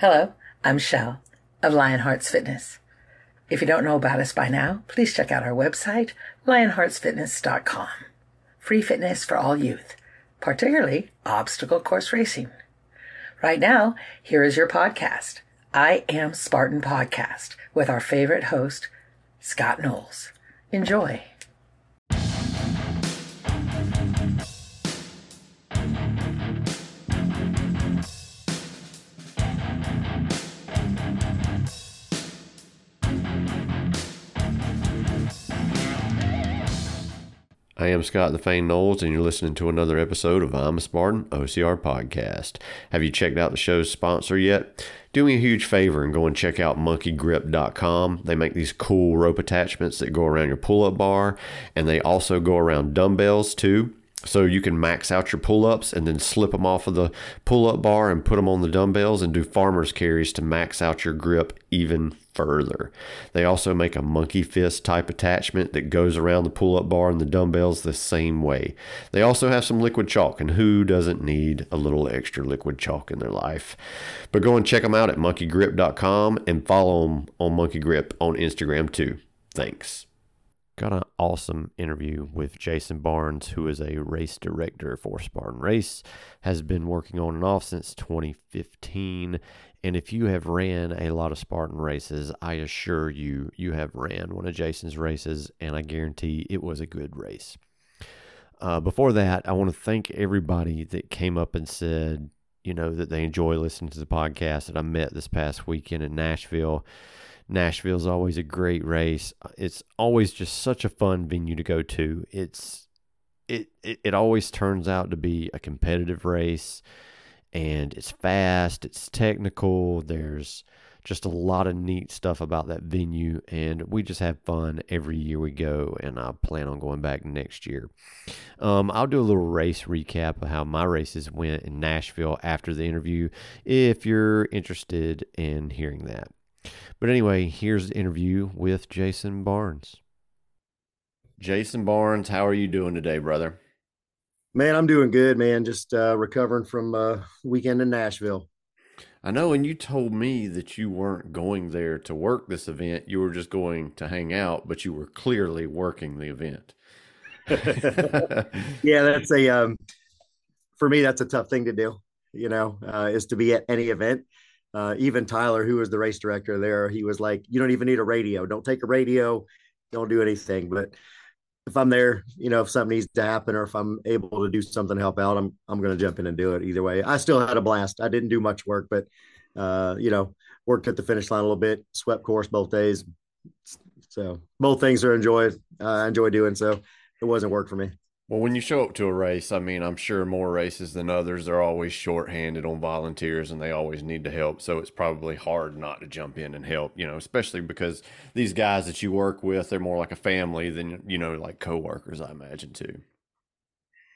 Hello, I'm Shell of Lionhearts Fitness. If you don't know about us by now, please check out our website, lionheartsfitness.com. Free fitness for all youth, particularly obstacle course racing. Right now, here is your podcast, I Am Spartan Podcast, with our favorite host, Scott Knowles. Enjoy. I am Scott the Fane Knowles, and you're listening to another episode of I'm a Spartan OCR podcast. Have you checked out the show's sponsor yet? Do me a huge favor and go and check out monkeygrip.com. They make these cool rope attachments that go around your pull up bar, and they also go around dumbbells too. So you can max out your pull ups and then slip them off of the pull up bar and put them on the dumbbells and do farmer's carries to max out your grip even further. They also make a monkey fist type attachment that goes around the pull up bar and the dumbbells the same way. They also have some liquid chalk, and who doesn't need a little extra liquid chalk in their life? But go and check them out at monkeygrip.com and follow them on Monkey Grip on Instagram too. Thanks. Got an awesome interview with Jason Barnes, who is a race director for Spartan Race, has been working on and off since 2015. And if you have ran a lot of Spartan races, I assure you, you have ran one of Jason's races, and I guarantee it was a good race. Uh, before that, I want to thank everybody that came up and said, you know, that they enjoy listening to the podcast that I met this past weekend in Nashville. Nashville's always a great race. It's always just such a fun venue to go to. It's it it, it always turns out to be a competitive race and it's fast, it's technical, there's just a lot of neat stuff about that venue and we just have fun every year we go and i plan on going back next year um, i'll do a little race recap of how my races went in nashville after the interview if you're interested in hearing that but anyway, here's the interview with Jason Barnes. Jason Barnes, how are you doing today, brother? Man, I'm doing good, man. Just uh, recovering from uh, weekend in Nashville. I know, and you told me that you weren't going there to work this event. You were just going to hang out, but you were clearly working the event. yeah, that's a um, for me. That's a tough thing to do. You know, uh, is to be at any event uh, even Tyler, who was the race director there, he was like, "You don't even need a radio. Don't take a radio. Don't do anything." But if I'm there, you know, if something needs to happen or if I'm able to do something to help out, I'm I'm going to jump in and do it either way. I still had a blast. I didn't do much work, but uh, you know, worked at the finish line a little bit, swept course both days. So both things are enjoyed. Uh, I enjoy doing so. It wasn't work for me. Well, when you show up to a race, I mean, I'm sure more races than others, they're always shorthanded on volunteers and they always need to help. So it's probably hard not to jump in and help, you know, especially because these guys that you work with, they're more like a family than, you know, like coworkers, I imagine too.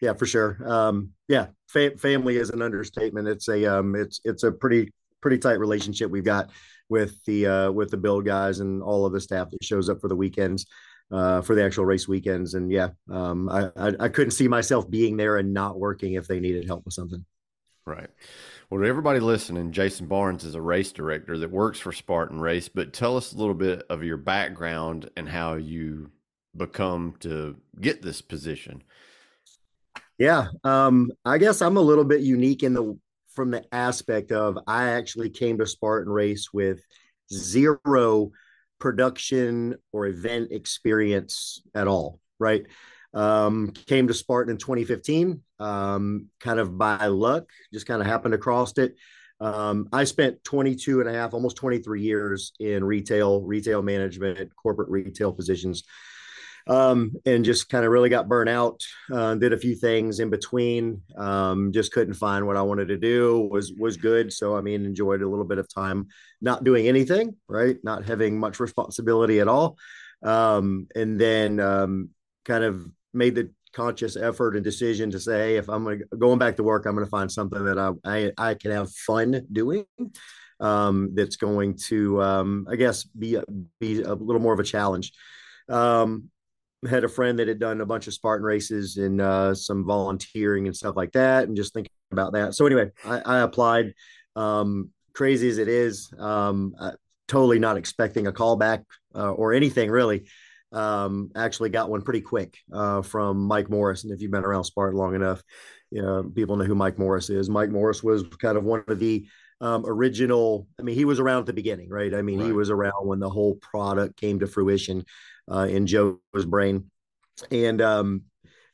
Yeah, for sure. Um, yeah, fa- family is an understatement. It's a, um, it's, it's a pretty, pretty tight relationship we've got with the, uh, with the build guys and all of the staff that shows up for the weekends uh, for the actual race weekends. And yeah, um, I, I, I couldn't see myself being there and not working if they needed help with something. Right. Well, to everybody listening, Jason Barnes is a race director that works for Spartan Race. But tell us a little bit of your background and how you become to get this position. Yeah, um, I guess I'm a little bit unique in the from the aspect of I actually came to Spartan Race with zero production or event experience at all, right? Um, came to Spartan in 2015, um, kind of by luck, just kind of happened across it. Um, I spent 22 and a half, almost 23 years in retail, retail management, corporate retail positions um, and just kind of really got burnt out. Uh, did a few things in between. Um, just couldn't find what I wanted to do. was was good. So I mean, enjoyed a little bit of time not doing anything, right? Not having much responsibility at all. Um, and then um, kind of made the conscious effort and decision to say, hey, if I'm going going back to work, I'm going to find something that I, I, I can have fun doing. Um, that's going to, um, I guess, be be a little more of a challenge. Um, had a friend that had done a bunch of Spartan races and uh, some volunteering and stuff like that, and just thinking about that. So anyway, I, I applied, um, crazy as it is, um, uh, totally not expecting a callback uh, or anything really. Um, actually got one pretty quick uh, from Mike Morris. And if you've been around Spartan long enough, you know, people know who Mike Morris is. Mike Morris was kind of one of the um, original. I mean, he was around at the beginning, right? I mean, right. he was around when the whole product came to fruition uh, in Joe's brain. And um,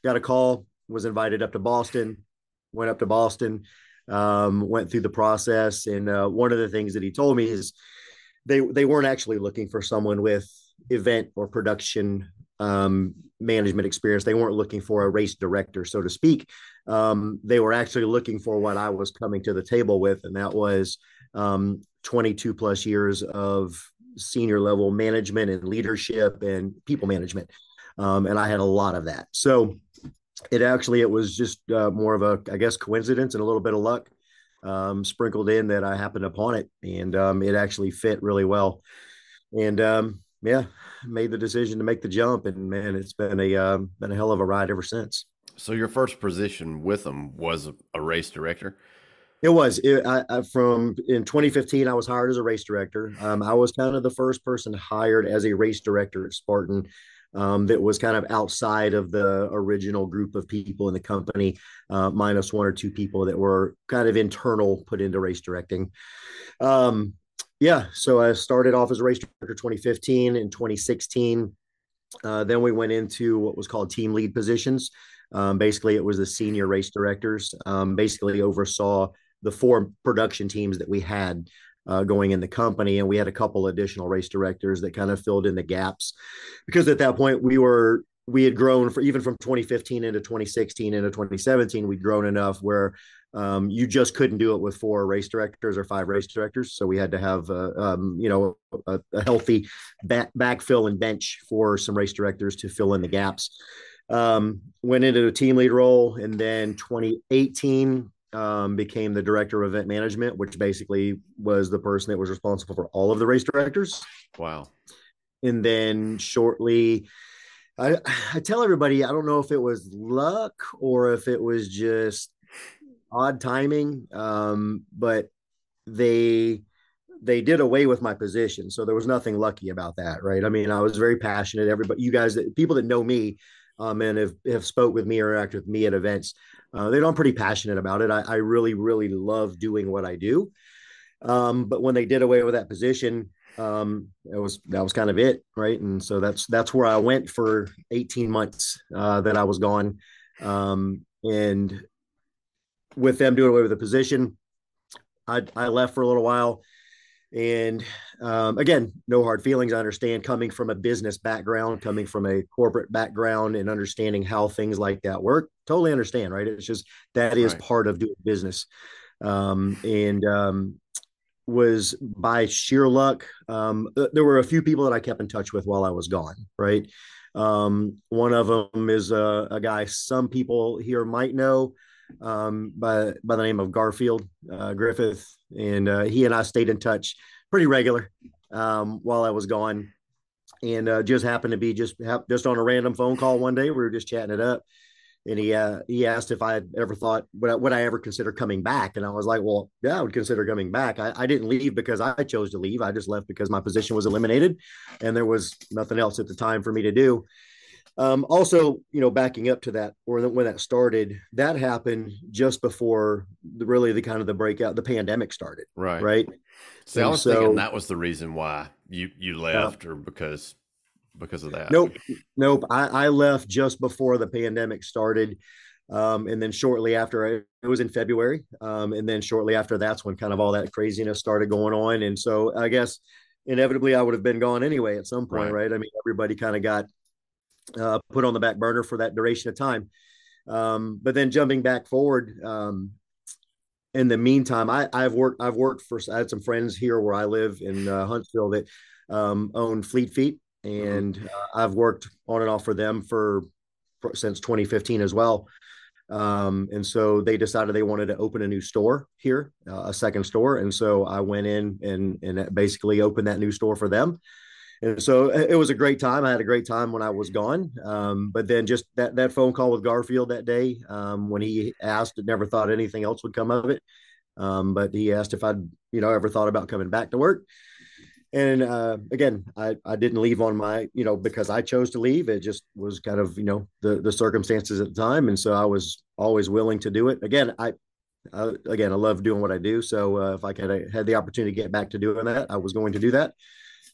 got a call, was invited up to Boston, went up to Boston, um, went through the process. And uh, one of the things that he told me is they they weren't actually looking for someone with event or production um, management experience. They weren't looking for a race director, so to speak. Um, they were actually looking for what I was coming to the table with, and that was um, 22 plus years of senior level management and leadership and people management. Um, and I had a lot of that. So it actually it was just uh, more of a I guess coincidence and a little bit of luck um, sprinkled in that I happened upon it, and um, it actually fit really well. And um, yeah, made the decision to make the jump, and man, it's been a um, been a hell of a ride ever since. So your first position with them was a race director. It was it, I, I, from in 2015. I was hired as a race director. Um, I was kind of the first person hired as a race director at Spartan um, that was kind of outside of the original group of people in the company, uh, minus one or two people that were kind of internal put into race directing. Um, yeah, so I started off as a race director 2015 and 2016. Uh, then we went into what was called team lead positions. Um, basically, it was the senior race directors. Um, basically, oversaw the four production teams that we had uh, going in the company. And we had a couple additional race directors that kind of filled in the gaps because at that point we were we had grown for even from 2015 into 2016 into 2017 we'd grown enough where um, you just couldn't do it with four race directors or five race directors so we had to have uh, um, you know a, a, healthy back backfill and bench for some race directors to fill in the gaps um, went into a team lead role and then 2018 um, became the director of event management, which basically was the person that was responsible for all of the race directors. Wow. And then shortly, I, I tell everybody, I don't know if it was luck or if it was just odd timing, um, but they they did away with my position, so there was nothing lucky about that, right? I mean, I was very passionate. Everybody, you guys, that people that know me, um, and have have spoke with me or interacted with me at events, uh, they know I'm pretty passionate about it. I, I, really, really love doing what I do. Um, but when they did away with that position, um, it was that was kind of it, right? And so that's that's where I went for 18 months uh, that I was gone. Um, and with them doing away with the position, I, I left for a little while. And um, again, no hard feelings. I understand coming from a business background, coming from a corporate background, and understanding how things like that work. Totally understand, right? It's just that is right. part of doing business. Um, and um, was by sheer luck. Um, there were a few people that I kept in touch with while I was gone, right? Um, one of them is a, a guy some people here might know um, by by the name of Garfield uh, Griffith, and uh, he and I stayed in touch pretty regular um, while I was gone, and uh, just happened to be just just on a random phone call one day. We were just chatting it up, and he uh, he asked if I had ever thought would I, would I ever consider coming back, and I was like, well, yeah, I would consider coming back. I, I didn't leave because I chose to leave. I just left because my position was eliminated, and there was nothing else at the time for me to do. Um, also, you know, backing up to that, or when that started, that happened just before the, really the kind of the breakout, the pandemic started. Right. Right. So and I was so, thinking that was the reason why you you left, or because because of that. Nope, nope. I, I left just before the pandemic started, um, and then shortly after, I, it was in February, um, and then shortly after, that's when kind of all that craziness started going on, and so I guess inevitably I would have been gone anyway at some point, right? right? I mean, everybody kind of got uh, put on the back burner for that duration of time. Um, but then jumping back forward, um, in the meantime, I, have worked. I've worked for. I had some friends here where I live in uh, Huntsville that um, own Fleet Feet, and mm-hmm. uh, I've worked on and off for them for, for since 2015 as well. Um, and so they decided they wanted to open a new store here, uh, a second store, and so I went in and and basically opened that new store for them and so it was a great time. I had a great time when I was gone. Um, but then just that that phone call with Garfield that day um, when he asked, never thought anything else would come of it. Um, but he asked if I'd, you know, ever thought about coming back to work. And uh, again, I, I didn't leave on my, you know, because I chose to leave. It just was kind of, you know, the the circumstances at the time, and so I was always willing to do it. Again, I, I again, I love doing what I do. So uh, if I could had the opportunity to get back to doing that, I was going to do that.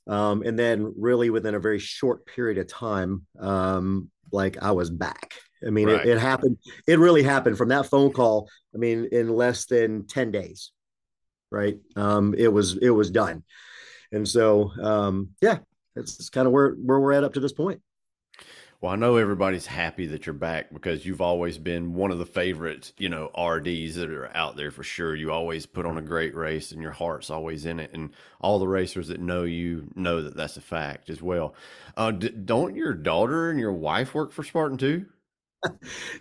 Um, and then really within a very short period of time, um, like I was back. I mean, right. it, it, happened. It really happened from that phone call. I mean, in less than 10 days, right. Um, it was, it was done. And so, um, yeah, it's kind of where, where we're at up to this point. Well, I know everybody's happy that you're back because you've always been one of the favorite, you know, RDs that are out there for sure. You always put on a great race and your heart's always in it. And all the racers that know you know that that's a fact as well. Uh, d- don't your daughter and your wife work for Spartan too?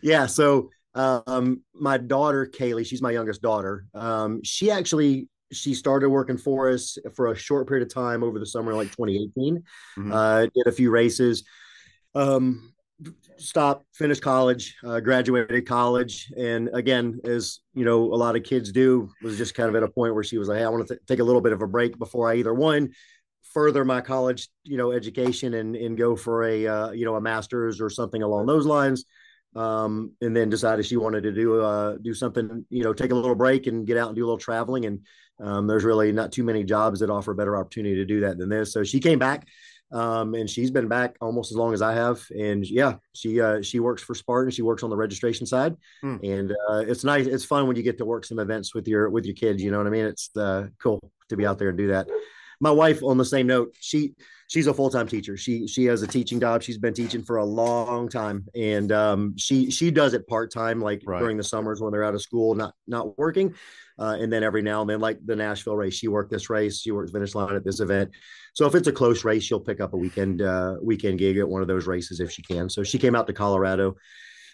yeah. So, um, my daughter, Kaylee, she's my youngest daughter. Um, she actually she started working for us for a short period of time over the summer, like 2018. Mm-hmm. Uh, did a few races um, stopped, finished college, uh, graduated college, and again, as you know, a lot of kids do, was just kind of at a point where she was like, "Hey, I want to th- take a little bit of a break before I either one further my college, you know, education and and go for a uh, you know a master's or something along those lines." Um, and then decided she wanted to do uh, do something, you know, take a little break and get out and do a little traveling. And um, there's really not too many jobs that offer a better opportunity to do that than this. So she came back um, and she's been back almost as long as I have. And yeah, she uh, she works for Spartan. She works on the registration side, hmm. and uh, it's nice. It's fun when you get to work some events with your with your kids. You know what I mean? It's uh, cool to be out there and do that. My wife, on the same note, she she's a full time teacher. She she has a teaching job. She's been teaching for a long time, and um, she she does it part time, like right. during the summers when they're out of school, not not working. Uh, and then every now and then, like the Nashville race, she worked this race. She worked finish line at this event. So if it's a close race, she'll pick up a weekend uh, weekend gig at one of those races if she can. So she came out to Colorado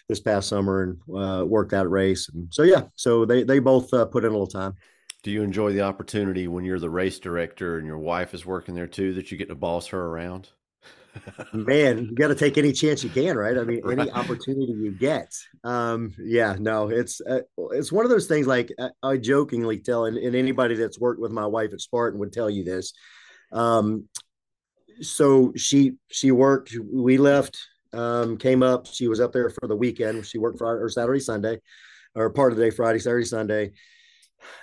this past summer and uh, worked that race. And so yeah, so they they both uh, put in a little time. Do you enjoy the opportunity when you're the race director and your wife is working there too that you get to boss her around? man you got to take any chance you can right i mean right. any opportunity you get um yeah no it's uh, it's one of those things like i, I jokingly tell and, and, anybody that's worked with my wife at spartan would tell you this um so she she worked we left um came up she was up there for the weekend she worked friday or saturday sunday or part of the day friday saturday sunday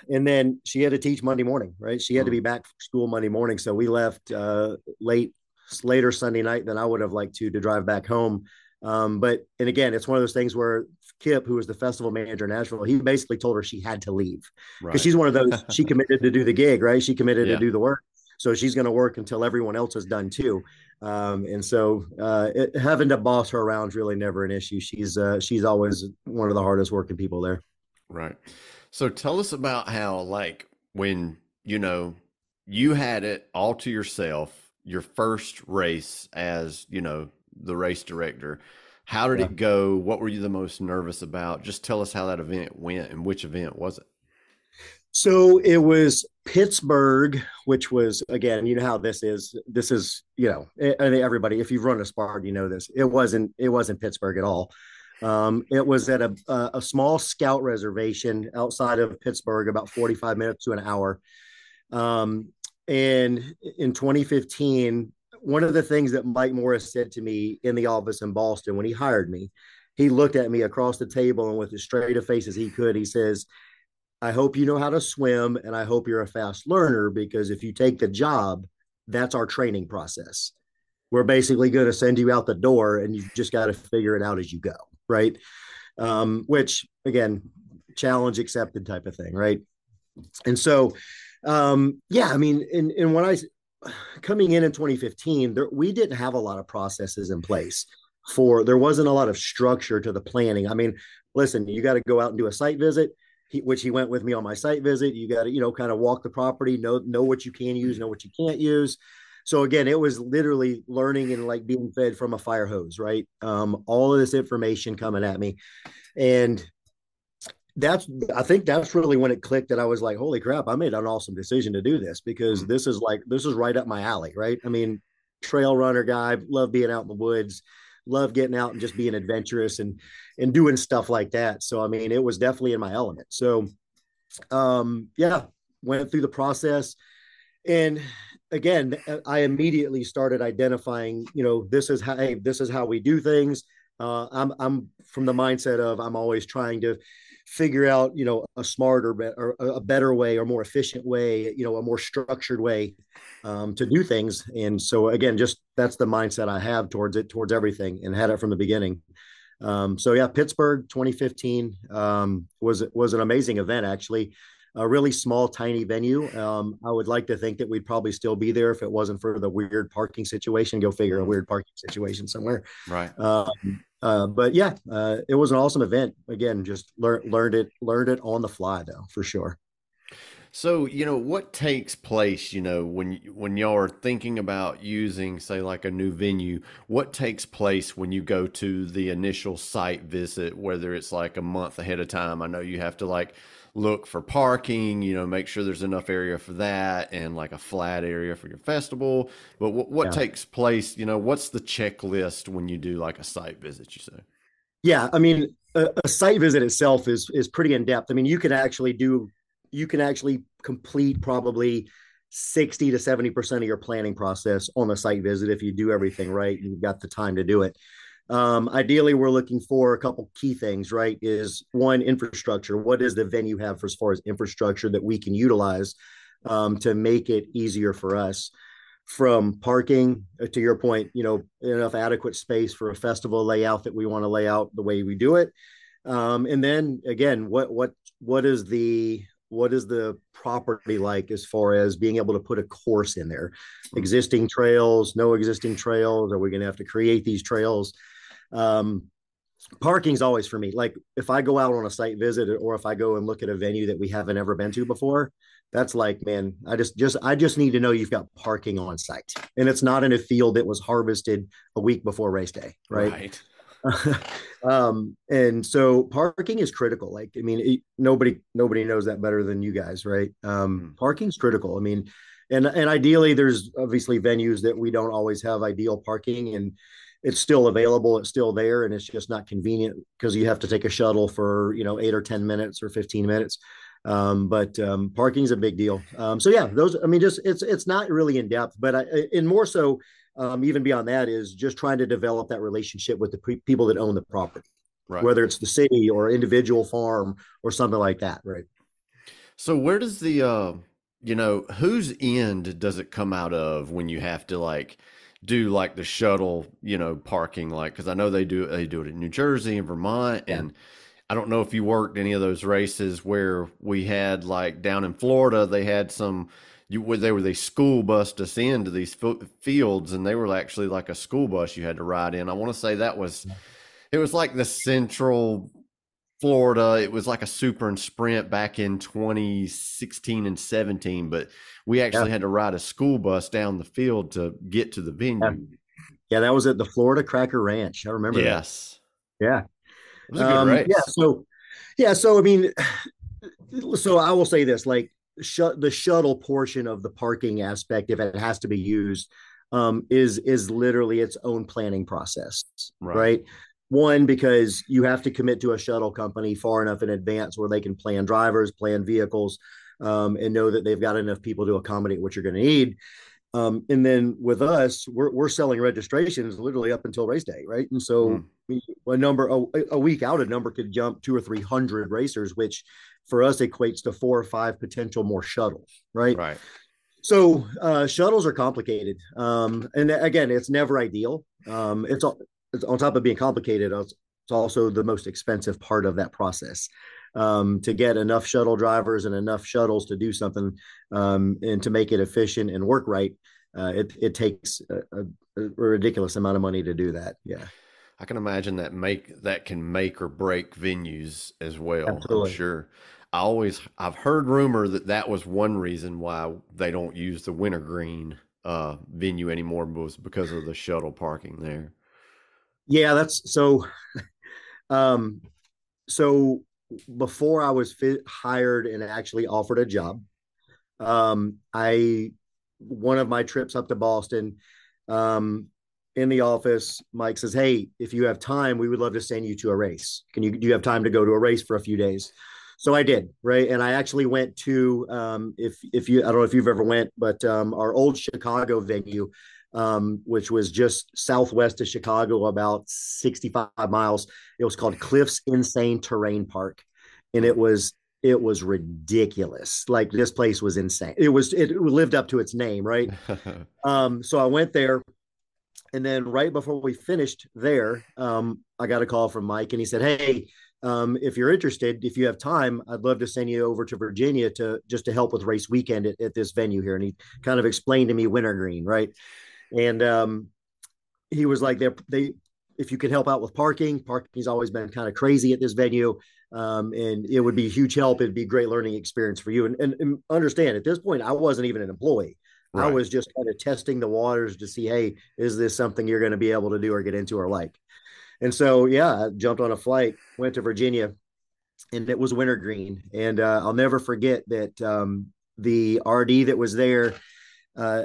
and then she had to teach monday morning right she had to be mm. back for school monday morning so we left uh late later Sunday night than I would have liked to to drive back home. Um, but and again, it's one of those things where Kip, who was the festival manager in Nashville, he basically told her she had to leave because right. she's one of those. she committed to do the gig, right? She committed yeah. to do the work, so she's going to work until everyone else is done too. Um, and so uh, it, having to boss her around is really never an issue. She's uh, she's always one of the hardest working people there. Right. So tell us about how, like, when you know you had it all to yourself your first race as you know the race director. How did yeah. it go? What were you the most nervous about? Just tell us how that event went and which event was it. So it was pittsburgh which was again you know how this is. This is you know I mean, everybody if you've run a spark you know this. It wasn't it wasn't pittsburgh at all um, it was at a, a small scout reservation outside of pittsburgh about 45 minutes to an hour um, and in 2015, one of the things that Mike Morris said to me in the office in Boston when he hired me, he looked at me across the table and with as straight a face as he could, he says, I hope you know how to swim and I hope you're a fast learner because if you take the job, that's our training process. We're basically going to send you out the door and you just got to figure it out as you go. Right. Um, which again, challenge accepted type of thing. Right. And so um, yeah, I mean, and, and when I coming in in 2015, there, we didn't have a lot of processes in place for there wasn't a lot of structure to the planning. I mean, listen, you got to go out and do a site visit. He, which he went with me on my site visit. You got to, you know, kind of walk the property, know know what you can use, know what you can't use. So again, it was literally learning and like being fed from a fire hose, right? Um, all of this information coming at me, and that's I think that's really when it clicked that I was like, holy crap, I made an awesome decision to do this because mm-hmm. this is like this is right up my alley, right? I mean, trail runner guy, love being out in the woods, love getting out and just being adventurous and and doing stuff like that. So I mean, it was definitely in my element. So um, yeah, went through the process, and again, I immediately started identifying. You know, this is how hey, this is how we do things. Uh, I'm I'm from the mindset of I'm always trying to figure out you know a smarter or a better way or more efficient way you know a more structured way um, to do things and so again just that's the mindset i have towards it towards everything and had it from the beginning um, so yeah pittsburgh 2015 um, was was an amazing event actually a really small tiny venue um, i would like to think that we'd probably still be there if it wasn't for the weird parking situation go figure a weird parking situation somewhere right um, uh, but yeah, uh, it was an awesome event. Again, just learned learned it learned it on the fly though for sure. So you know what takes place, you know, when when y'all are thinking about using, say, like a new venue. What takes place when you go to the initial site visit, whether it's like a month ahead of time? I know you have to like look for parking, you know, make sure there's enough area for that and like a flat area for your festival. But what, what yeah. takes place, you know, what's the checklist when you do like a site visit, you say? Yeah. I mean, a, a site visit itself is, is pretty in depth. I mean, you can actually do, you can actually complete probably 60 to 70% of your planning process on the site visit if you do everything right and you've got the time to do it. Um, ideally, we're looking for a couple key things, right? Is one infrastructure. What does the venue have for as far as infrastructure that we can utilize um, to make it easier for us? From parking uh, to your point, you know, enough adequate space for a festival layout that we want to lay out the way we do it. Um, and then again, what what what is the what is the property like as far as being able to put a course in there hmm. existing trails no existing trails are we going to have to create these trails um, parking's always for me. Like if I go out on a site visit or if I go and look at a venue that we haven't ever been to before, that's like, man, I just just I just need to know you've got parking on site. And it's not in a field that was harvested a week before race day, right? right. um, and so parking is critical. Like, I mean, it, nobody nobody knows that better than you guys, right? Um, mm. parking's critical. I mean, and and ideally, there's obviously venues that we don't always have ideal parking, and it's still available it's still there and it's just not convenient because you have to take a shuttle for you know eight or ten minutes or 15 minutes. Um, but um, parking is a big deal. Um, so yeah those i mean just it's it's not really in depth but I, and more so um, even beyond that is just trying to develop that relationship with the pre- people that own the property. Right. whether it's the city or individual farm or something like that right. So where does the uh you know whose end does it come out of when you have to like do like the shuttle, you know, parking like because I know they do they do it in New Jersey and Vermont yeah. and I don't know if you worked any of those races where we had like down in Florida they had some you where they were they school bussed us into these fields and they were actually like a school bus you had to ride in. I want to say that was it was like the central Florida. It was like a super and sprint back in 2016 and 17, but we actually yeah. had to ride a school bus down the field to get to the venue. Yeah, yeah that was at the Florida Cracker Ranch. I remember. Yes. That. Yeah. It was a good um, race. Yeah. So, yeah. So, I mean, so I will say this like, shut the shuttle portion of the parking aspect, if it has to be used, um, is is literally its own planning process, right? right? One, because you have to commit to a shuttle company far enough in advance where they can plan drivers, plan vehicles, um, and know that they've got enough people to accommodate what you're going to need. Um, and then with us, we're, we're selling registrations literally up until race day, right? And so mm. a number a, a, week out, a number could jump two or three hundred racers, which for us equates to four or five potential more shuttles, right? Right. So uh, shuttles are complicated, um, and again, it's never ideal. Um, it's all on top of being complicated, it's also the most expensive part of that process. Um, to get enough shuttle drivers and enough shuttles to do something um, and to make it efficient and work right, uh, it it takes a, a, ridiculous amount of money to do that. Yeah, I can imagine that make that can make or break venues as well. Absolutely. I'm sure. I always I've heard rumor that that was one reason why they don't use the wintergreen uh, venue anymore was because of the shuttle parking there. Yeah, that's so. um, so before I was fit, hired and actually offered a job, um, I one of my trips up to Boston, um, in the office, Mike says, "Hey, if you have time, we would love to send you to a race. Can you do you have time to go to a race for a few days?" so I did right, and I actually went to um, if if you I don't know if you've ever went, but um, our old Chicago venue, um, which was just southwest of Chicago, about sixty five miles. It was called Cliffs Insane Terrain Park, and it was it was ridiculous. Like this place was insane. It was it lived up to its name, right? um, so I went there, and then right before we finished there, um, I got a call from Mike, and he said, "Hey." Um, if you're interested, if you have time, I'd love to send you over to Virginia to just to help with race weekend at, at this venue here. And he kind of explained to me wintergreen, right? And um, he was like, they, they, if you could help out with parking, parking's always been kind of crazy at this venue. Um, and it would be a huge help. It'd be a great learning experience for you. And, and, and understand at this point, I wasn't even an employee. Right. I was just kind of testing the waters to see, hey, is this something you're going to be able to do or get into or like? And so, yeah, I jumped on a flight, went to Virginia, and it was wintergreen. And uh, I'll never forget that um, the RD that was there, uh,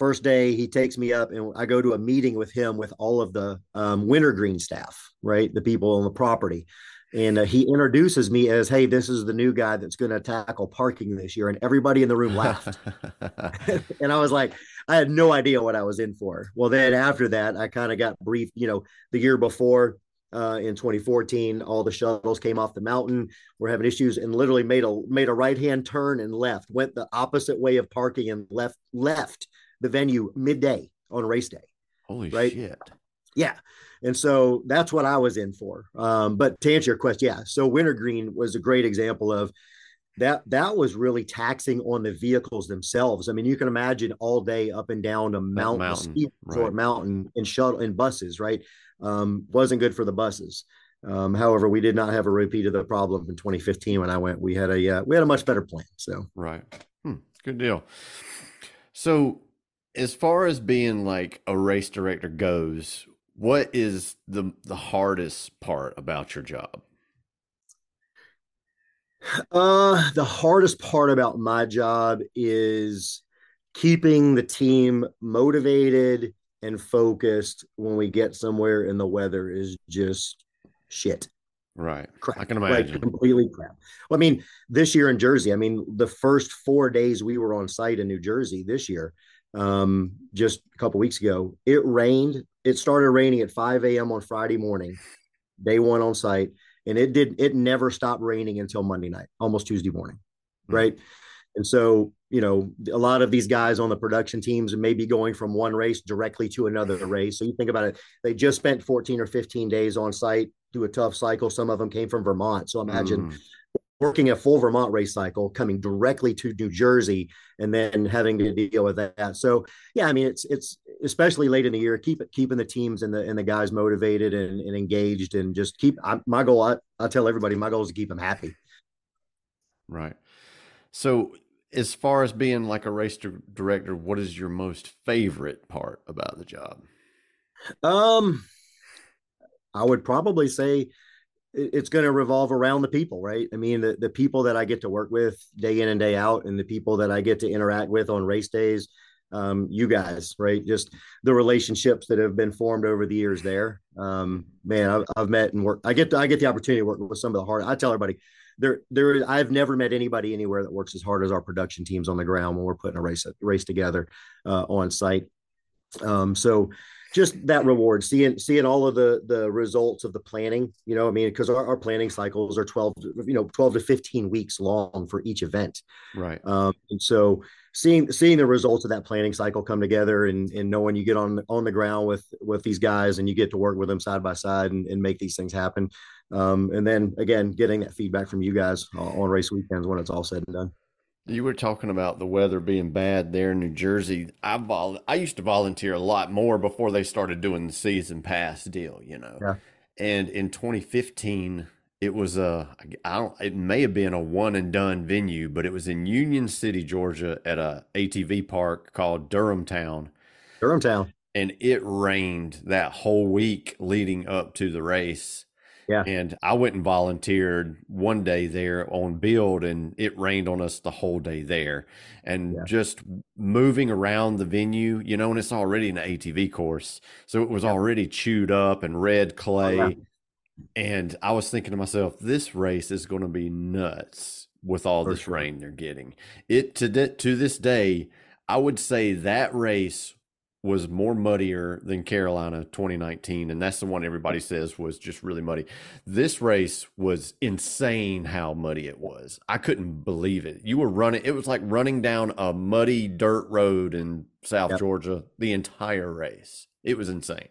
first day he takes me up and I go to a meeting with him with all of the um, wintergreen staff, right? The people on the property. And uh, he introduces me as hey this is the new guy that's going to tackle parking this year. And everybody in the room laughed. And i was like i had no idea what i was in for. Well then after that i kind of got briefed you know the year before uh, in 2014 all the shuttles came off the mountain we're having issues and literally made a made a right hand turn and left went the opposite way of parking and left left the venue midday on race day holy right? shit yeah and so that's what I was in for. Um, but to answer your question, yeah. So wintergreen was a great example of that. That was really taxing on the vehicles themselves. I mean, you can imagine all day up and down a mountain, mountain steep right. mountain in shuttle in buses, right? Um, wasn't good for the buses. Um, however, we did not have a repeat of the problem in 2015 when I went. We had a uh, we had a much better plan. So right, hmm, good deal. So as far as being like a race director goes, what is the the hardest part about your job? Uh, the hardest part about my job is keeping the team motivated and focused when we get somewhere and the weather is just shit. Right. Crap. I can imagine. Like completely crap. Well, I mean, this year in Jersey, I mean, the first four days we were on site in New Jersey this year, um, just a couple weeks ago, it rained it started raining at 5 a.m. on Friday morning, day one on site, and it did it never stopped raining until Monday night, almost Tuesday morning, mm-hmm. right? And so, you know, a lot of these guys on the production teams may be going from one race directly to another race. So you think about it, they just spent 14 or 15 days on site, through a tough cycle. Some of them came from Vermont. So imagine mm working a full Vermont race cycle, coming directly to New Jersey, and then having to deal with that. So yeah, I mean it's it's especially late in the year, keep it keeping the teams and the and the guys motivated and, and engaged, and just keep I, my goal. I, I tell everybody my goal is to keep them happy. Right. So as far as being like a race director, what is your most favorite part about the job? Um, I would probably say it's going to revolve around the people, right? I mean, the, the people that I get to work with day in and day out, and the people that I get to interact with on race days, um, you guys, right? Just the relationships that have been formed over the years there. Um, man, I've, I've met and worked. I get I get the opportunity to work with some of the hard. I tell everybody there, there. I've never met anybody anywhere that works as hard as our production teams on the ground when we're putting a race race together uh, on site. Um, so just that reward seeing seeing all of the the results of the planning you know i mean because our, our planning cycles are 12 you know 12 to 15 weeks long for each event. Right. Um, and so seeing seeing the results of that planning cycle come together and and knowing you get on on the ground with with these guys and you get to work with them side by side and, and make these things happen. Um, and then again getting that feedback from you guys on race weekends when it's all said and done you were talking about the weather being bad there in New Jersey. I vol- I used to volunteer a lot more before they started doing the season pass deal, you know. Yeah. And in 2015, it was a I don't it may have been a one and done venue, but it was in Union City, Georgia, at a ATV park called Durhamtown. Durham Town. And it rained that whole week leading up to the race yeah. And I went and volunteered one day there on build and it rained on us the whole day there. And yeah. just moving around the venue, you know, and it's already an ATV course. So it was yeah. already chewed up and red clay. Oh, yeah. And I was thinking to myself, this race is going to be nuts with all For this sure. rain they're getting. It to to this day, I would say that race was more muddier than Carolina 2019, and that's the one everybody says was just really muddy. This race was insane how muddy it was. I couldn't believe it. You were running; it was like running down a muddy dirt road in South Yep. Georgia the entire race. It was insane.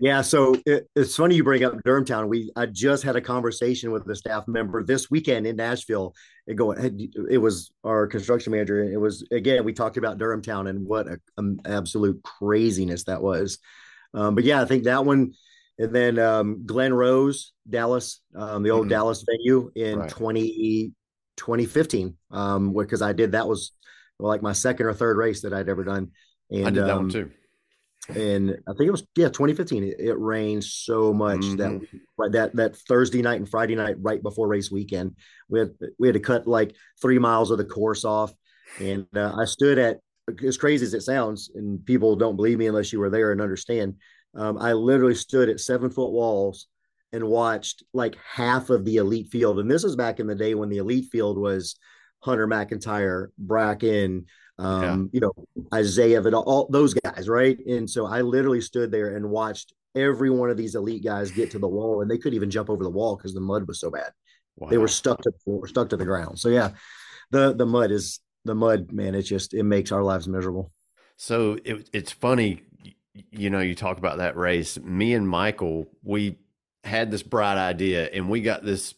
Yeah, so it, it's funny you bring up Durhamtown. We I just had a conversation with a staff member this weekend in Nashville. It going, it was our construction manager, and it was again we talked about Durhamtown and what a, um, absolute craziness that was. Um, but yeah, I think that one, and then um, Glen Rose, Dallas, um, the old Mhm. Dallas venue in Right. 20, 2015, um, because I did that was like my second or third race that I'd ever done. And I did that um, one too. And I think it was yeah 2015. It, it rained so much that Mhm. week- right that that Thursday night and Friday night right before race weekend, we had we had to cut like three miles of the course off, and uh, I stood at as crazy as it sounds, and people don't believe me unless you were there and understand. Um, I literally stood at seven foot walls and watched like half of the elite field, and this was back in the day when the elite field was Hunter McIntyre, Brakken, um, you know, Isaiah Vidal, all those guys, right? And so I literally stood there and watched every one of these elite guys get to the wall, and they couldn't even jump over the wall because the mud was so bad. They were stuck to the floor, stuck to the ground. So yeah, the the mud is the mud, man. It just it makes our lives miserable. So it, it's funny, you know, you talk about that race. Me and Michael, we had this bright idea and we got this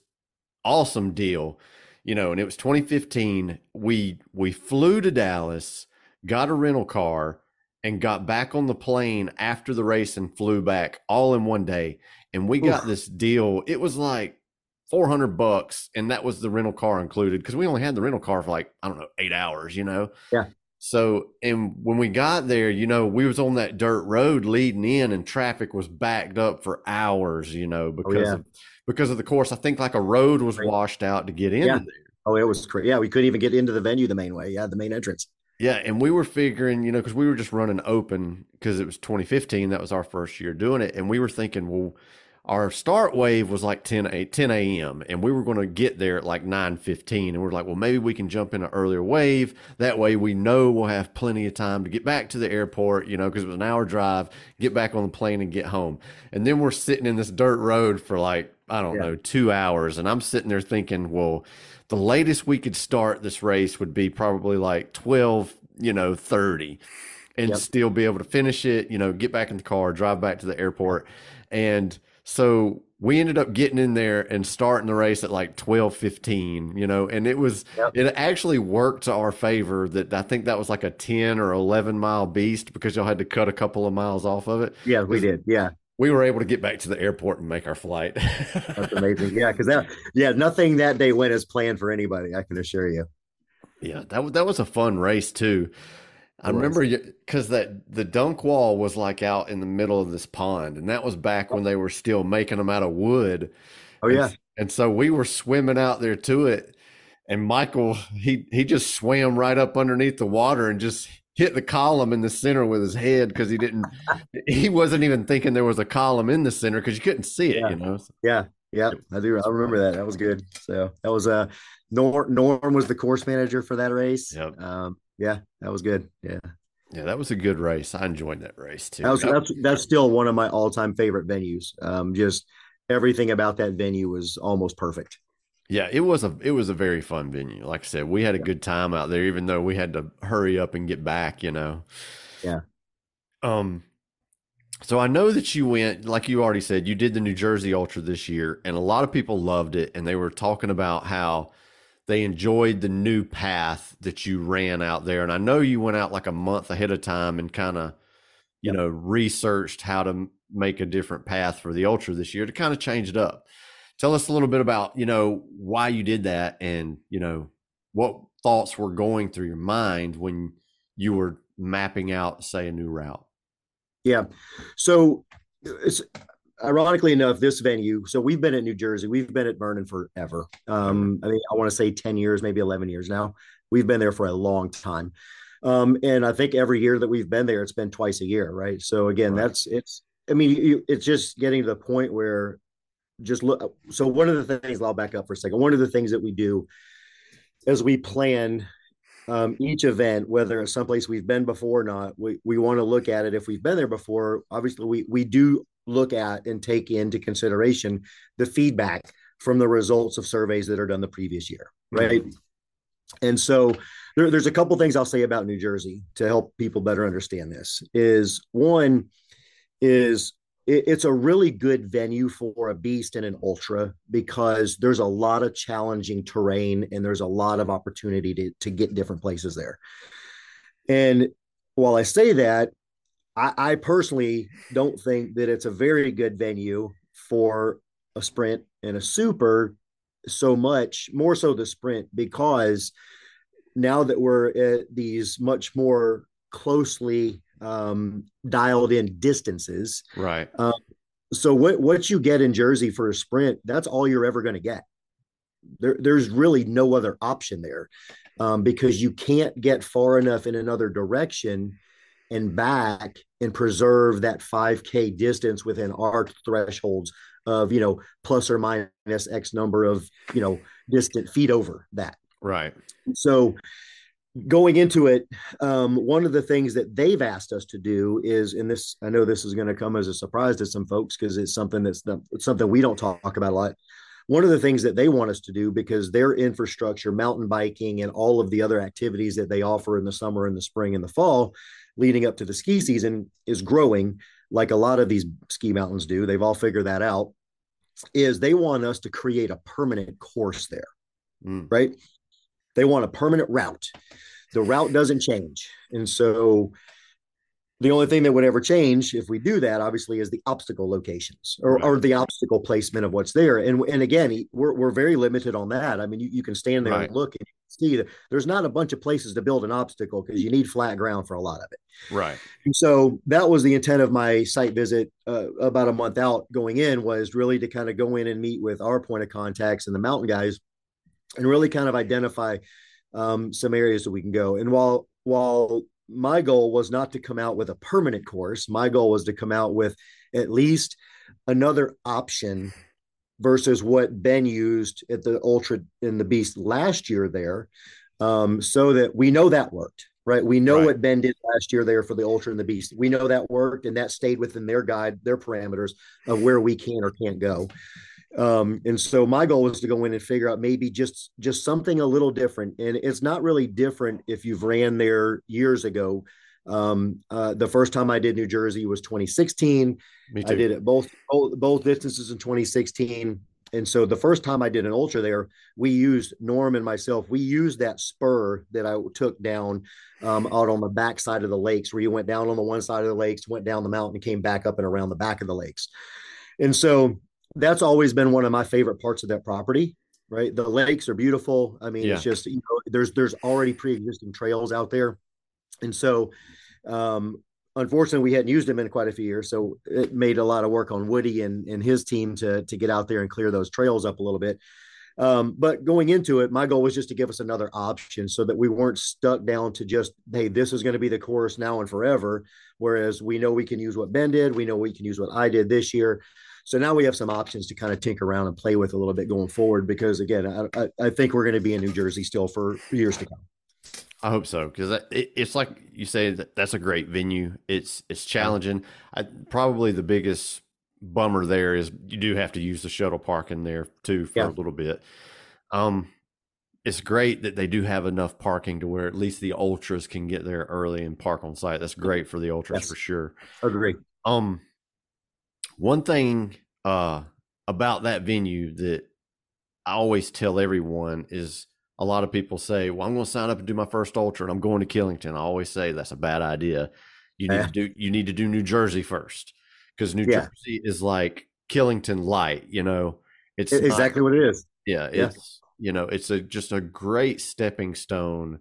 awesome deal, you know, and it was 2015. We we flew to Dallas, got a rental car, and got back on the plane after the race and flew back all in one day. And we got Oof. this deal. It was like 400 bucks and that was the rental car included because we only had the rental car for like I don't know, 8 hours, you know. Yeah. So, and when we got there, you know, we was on that dirt road leading in and traffic was backed up for hours, you know, oh, because yeah. of because of the course. I think like a road was washed out to get in Yeah. there. Oh, it was crazy. Yeah, we couldn't even get into the venue the main way. Yeah, the main entrance. Yeah, and we were figuring, you know, because we were just running open because it was 2015. That was our first year doing it, and we were thinking, well, our start wave was like 10 a 10 a.m. and we were going to get there at like 9:15, and we're like, well, maybe we can jump in an earlier wave. That way, we know we'll have plenty of time to get back to the airport, you know, because it was an hour drive, get back on the plane and get home. And then we're sitting in this dirt road for like I don't Yeah. know two hours, and I'm sitting there thinking, well the latest we could start this race would be probably like 12 you know 30 and Yep. still be able to finish it you know get back in the car drive back to the airport and so we ended up getting in there and starting the race at like 12 15 you know and it was Yep. it actually worked to our favor that i think that was like a 10 or 11 mile beast because y'all had to cut a couple of miles off of it Yeah, we did. Yeah, we were able to get back to the airport and make our flight that's amazing. yeah, because that yeah nothing that day went as planned for anybody. I can assure you. Yeah, that was that was a fun race too. I It remember because that the dunk wall was like out in the middle of this pond, and that was back when they were still making them out of wood. Oh And yeah, s- and so we were swimming out there to it, and Michael he he just swam right up underneath the water and just hit the column in the center with his head because he didn't he wasn't even thinking there was a column in the center because you couldn't see it, Yeah. you know. yeah, yeah. I do. I remember that. That was good. So that was uh Norm. Norm was the course manager for that race. Yep. Um, yeah, that was good. Yeah, Yeah, that was a good race. I enjoyed that race too. that was That- that's that's still one of my all time favorite venues. Um, just everything about that venue was almost perfect. Yeah, it was a it was a very fun venue. Like I said, we had a good time out there, even though we had to hurry up and get back. You know. Yeah. Um. So I know that you went, like you already said, you did the New Jersey Ultra this year, and a lot of people loved it, and they were talking about how they enjoyed the new path that you ran out there. And I know you went out like a month ahead of time and kind of, you Yep. know, researched how to make a different path for the Ultra this year to kind of change it up. Tell us a little bit about, you know, why you did that and, you know, what thoughts were going through your mind when you were mapping out, say, a new route. Yeah. So it's ironically enough, this venue, so we've been at New Jersey, we've been at Vernon forever. Um, I mean, I want to say 10 years, maybe 11 years now. We've been there for a long time. Um, and I think every year that we've been there, it's been twice a year, right? So again, Right. that's it's I mean, you, it's just getting to the point where just look. So one of the things I'll back up for a second. One of the things that we do as we plan um, each event, whether it's someplace we've been before or not, we, we want to look at it. If we've been there before, obviously we, we do look at and take into consideration the feedback from the results of surveys that are done the previous year. Right. Mm-hmm. And so there, there's a couple things I'll say about New Jersey to help people better understand this is one is it, it's a really good venue for a beast and an ultra because there's a lot of challenging terrain and there's a lot of opportunity to, to get different places there. And while I say that, I, I personally don't think that it's a very good venue for a sprint and a super so much more so the sprint because now that we're at these much more closely um, dialed in distances. Right. Um, so what what you get in Jersey for a sprint, that's all you're ever going to get. There, there's really no other option there um, because you can't get far enough in another direction and back and preserve that 5k distance within our thresholds of you know plus or minus x number of you know distant feet over that right so going into it, um, one of the things that they've asked us to do is, and this I know this is going to come as a surprise to some folks because it's something that's the, it's something we don't talk about a lot. One of the things that they want us to do because their infrastructure, mountain biking, and all of the other activities that they offer in the summer, and the spring, and the fall, leading up to the ski season, is growing like a lot of these ski mountains do. They've all figured that out. Is they want us to create a permanent course there, mm. right? They want a permanent route. The route doesn't change. And so the only thing that would ever change if we do that, obviously, is the obstacle locations or, right. or the obstacle placement of what's there. And and again, we're, we're very limited on that. I mean, you, you can stand there right. and look and see that there's not a bunch of places to build an obstacle because you need flat ground for a lot of it. Right. And so that was the intent of my site visit uh, about a month out going in was really to kind of go in and meet with our point of contacts and the mountain guys and really kind of identify um, some areas that we can go. And while while my goal was not to come out with a permanent course, my goal was to come out with at least another option versus what Ben used at the Ultra in the Beast last year there, um, so that we know that worked. Right, we know right. what Ben did last year there for the Ultra and the Beast. We know that worked, and that stayed within their guide, their parameters of where we can or can't go. Um, and so my goal was to go in and figure out maybe just just something a little different. And it's not really different if you've ran there years ago. Um, uh, the first time I did New Jersey was 2016. I did it both, both both distances in 2016. And so the first time I did an ultra there, we used Norm and myself. We used that spur that I took down um, out on the back side of the lakes, where you went down on the one side of the lakes, went down the mountain, and came back up and around the back of the lakes. And so that's always been one of my favorite parts of that property right the lakes are beautiful i mean yeah. it's just you know there's there's already pre-existing trails out there and so um unfortunately we hadn't used them in quite a few years so it made a lot of work on woody and and his team to to get out there and clear those trails up a little bit um, but going into it, my goal was just to give us another option so that we weren't stuck down to just, hey, this is going to be the course now and forever. Whereas we know we can use what Ben did, we know we can use what I did this year. So now we have some options to kind of tinker around and play with a little bit going forward. Because again, I, I think we're going to be in New Jersey still for years to come. I hope so because it, it's like you say that that's a great venue. It's it's challenging. I, probably the biggest bummer there is you do have to use the shuttle parking there too for yeah. a little bit. Um, it's great that they do have enough parking to where at least the ultras can get there early and park on site. That's great for the ultras yes. for sure. Agree. Um, one thing uh, about that venue that I always tell everyone is a lot of people say, "Well, I'm going to sign up and do my first ultra, and I'm going to Killington." I always say that's a bad idea. You need to do you need to do New Jersey first because New yeah. Jersey is like Killington light. You know, it's exactly not, what it is. Yeah, yeah, it's you know, it's a just a great stepping stone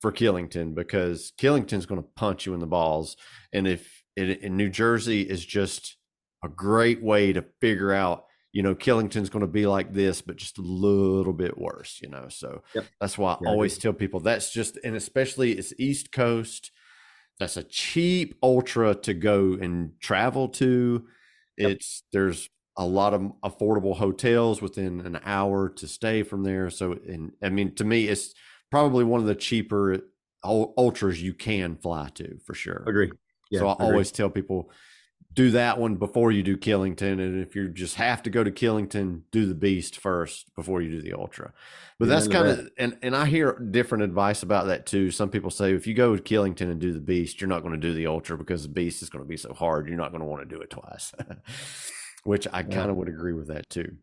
for Killington because Killington's going to punch you in the balls, and if in New Jersey is just a great way to figure out you know killington's going to be like this but just a little bit worse you know so yep. that's why i yeah, always tell people that's just and especially it's east coast that's a cheap ultra to go and travel to yep. it's there's a lot of affordable hotels within an hour to stay from there. So, and I mean, to me, it's probably one of the cheaper ultras you can fly to for sure. Agree. Yeah, so I agree. always tell people do that one before you do Killington, and if you just have to go to Killington, do the Beast first before you do the Ultra. But yeah, that's kind of and and I hear different advice about that too. Some people say if you go to Killington and do the Beast, you're not going to do the Ultra because the Beast is going to be so hard. You're not going to want to do it twice. Which I kind of would agree with that too.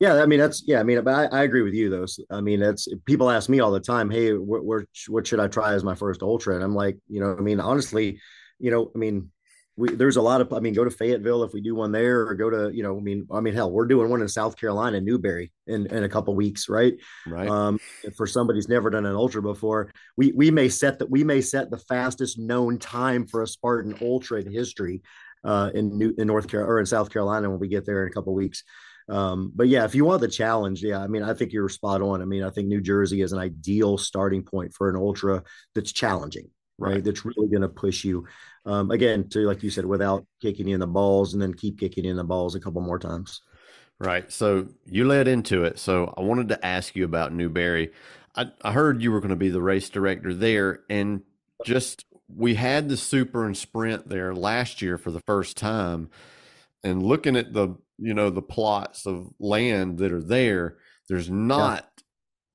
Yeah, I mean that's yeah. I mean, but I, I agree with you though. I mean, that's people ask me all the time, "Hey, what, what what should I try as my first ultra?" And I'm like, you know, I mean, honestly, you know, I mean, we, there's a lot of I mean, go to Fayetteville if we do one there, or go to you know, I mean, I mean, hell, we're doing one in South Carolina, Newberry, in in a couple weeks, right? Right. Um, for somebody who's never done an ultra before, we we may set that we may set the fastest known time for a Spartan ultra in history, uh, in New in North Carolina or in South Carolina when we get there in a couple weeks. Um, but yeah, if you want the challenge, yeah, I mean, I think you're spot on. I mean, I think New Jersey is an ideal starting point for an ultra that's challenging, right? right. That's really going to push you. Um, again, to like you said, without kicking in the balls and then keep kicking in the balls a couple more times. Right. So you led into it. So I wanted to ask you about Newberry. I, I heard you were going to be the race director there, and just we had the super and sprint there last year for the first time, and looking at the you know the plots of land that are there there's not yeah.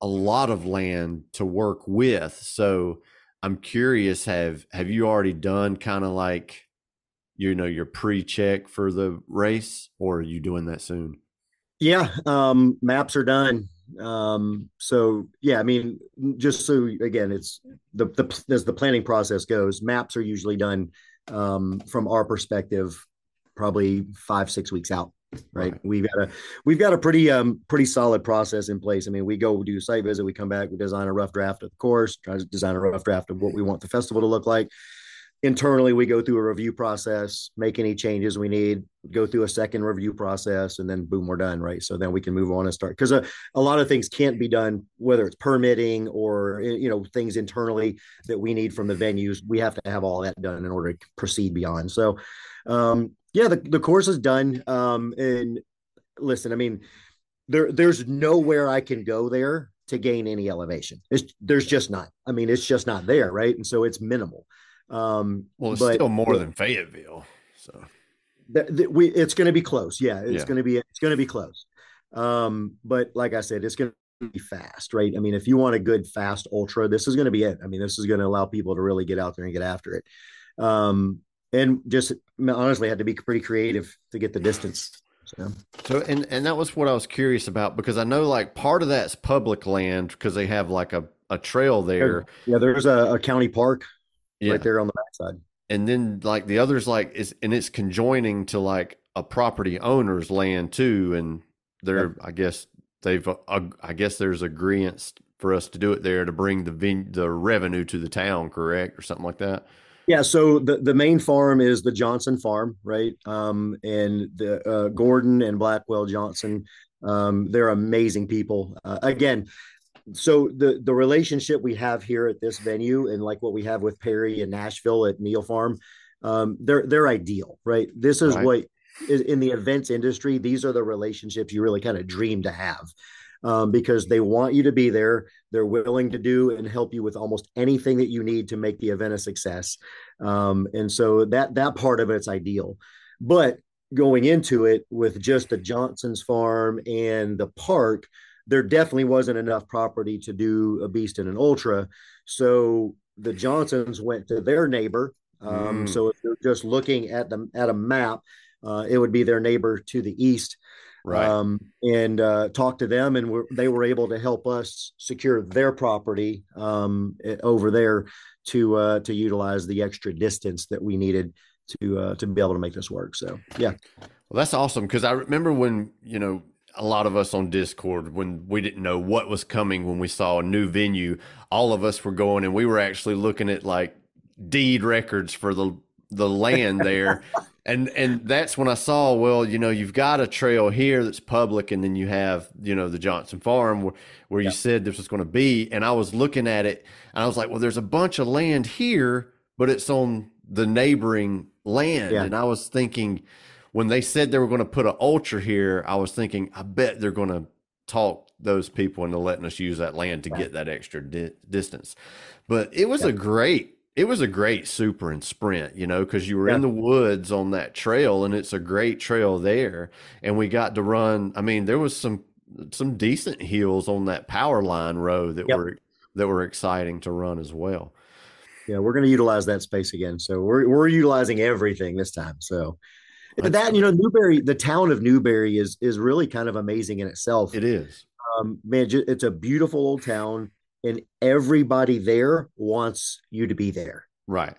a lot of land to work with so i'm curious have have you already done kind of like you know your pre-check for the race or are you doing that soon? Yeah um maps are done. Um so yeah i mean just so again it's the, the as the planning process goes maps are usually done um from our perspective probably five six weeks out right? We've got a we've got a pretty um pretty solid process in place. I mean, we go do site visit, we come back, we design a rough draft of the course, try to design a rough draft of what we want the festival to look like. Internally, we go through a review process, make any changes we need, go through a second review process, and then boom, we're done, right? So then we can move on and start because a, a lot of things can't be done, whether it's permitting or you know things internally that we need from the venues. We have to have all that done in order to proceed beyond. So um, yeah, the, the course is done. Um, and listen, I mean, there there's nowhere I can go there to gain any elevation. It's, there's just not. I mean, it's just not there, right? And so it's minimal. Um, well, it's but, still more than Fayetteville, so we it's going to be close. Yeah, it's yeah. going to be it's going to be close. Um, but like I said, it's going to be fast, right? I mean, if you want a good fast ultra, this is going to be it. I mean, this is going to allow people to really get out there and get after it. Um, and just honestly had to be pretty creative to get the distance. So. so and and that was what I was curious about because I know like part of that's public land because they have like a, a trail there. Yeah, there's a, a county park yeah. right there on the backside. And then like the others like is and it's conjoining to like a property owner's land too, and they're. I guess they've uh, I guess there's agreements for us to do it there to bring the the revenue to the town, correct, or something like that. Yeah, so the, the main farm is the Johnson farm, right? Um, and the uh, Gordon and Blackwell Johnson, um, they're amazing people. Uh, again, so the the relationship we have here at this venue and like what we have with Perry and Nashville at Neal Farm, um, they're they're ideal, right? This is right. what in the events industry, these are the relationships you really kind of dream to have um, because they want you to be there. They're willing to do and help you with almost anything that you need to make the event a success. Um, and so that that part of it's ideal. But going into it with just the Johnson's farm and the park, there definitely wasn't enough property to do a beast and an ultra. So the Johnsons went to their neighbor. Um, mm. So if you're just looking at the at a map, uh, it would be their neighbor to the east right. um, and uh, talk to them, and we're, they were able to help us secure their property um, over there to uh, to utilize the extra distance that we needed to uh, to be able to make this work. So yeah, well, that's awesome because I remember when you know a lot of us on Discord when we didn't know what was coming when we saw a new venue. All of us were going and we were actually looking at like deed records for the the land there and and that's when I saw, well, you know, you've got a trail here that's public, and then you have, you know, the Johnson Farm where, where you said this was going to be, and I was looking at it, and I was like, well, there's a bunch of land here, but it's on the neighboring land, yeah. and I was thinking, when they said they were going to put an ultra here, I was thinking, I bet they're going to talk those people into letting us use that land to get that extra di- distance. But it was yeah. a great it was a great super and sprint, you know, because you were yeah. in the woods on that trail, and it's a great trail there. And we got to run. I mean, there was some some decent hills on that power line road that yep. were that were exciting to run as well. Yeah, we're going to utilize that space again. So we're we're utilizing everything this time. So That's that you know, Newberry, the town of Newberry is is really kind of amazing in itself. It is. Um, man, it's a beautiful old town and everybody there wants you to be there. Right.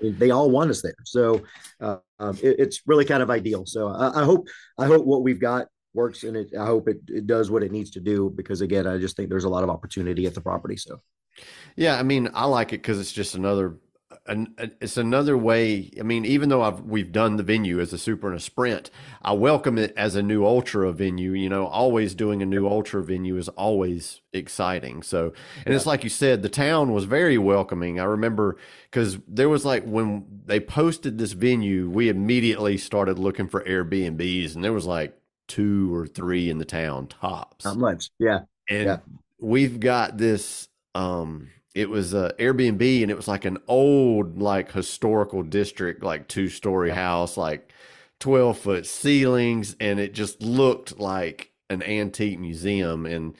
They all want us there, so uh, um, it, it's really kind of ideal. So I, I, hope I hope what we've got works, and it, I hope it, it does what it needs to do. Because again, I just think there's a lot of opportunity at the property. So, yeah, I mean, I like it because it's just another an, it's another way. I mean, even though I've we've done the venue as a super and a sprint, I welcome it as a new ultra venue. You know, always doing a new ultra venue is always exciting. So, and yeah. it's like you said, the town was very welcoming. I remember because there was like when they posted this venue, we immediately started looking for Airbnbs, and there was like two or three in the town tops. Not much, yeah. And yeah. we've got this um it was a Airbnb and it was like an old like historical district like two story house like 12 foot ceilings and it just looked like an antique museum and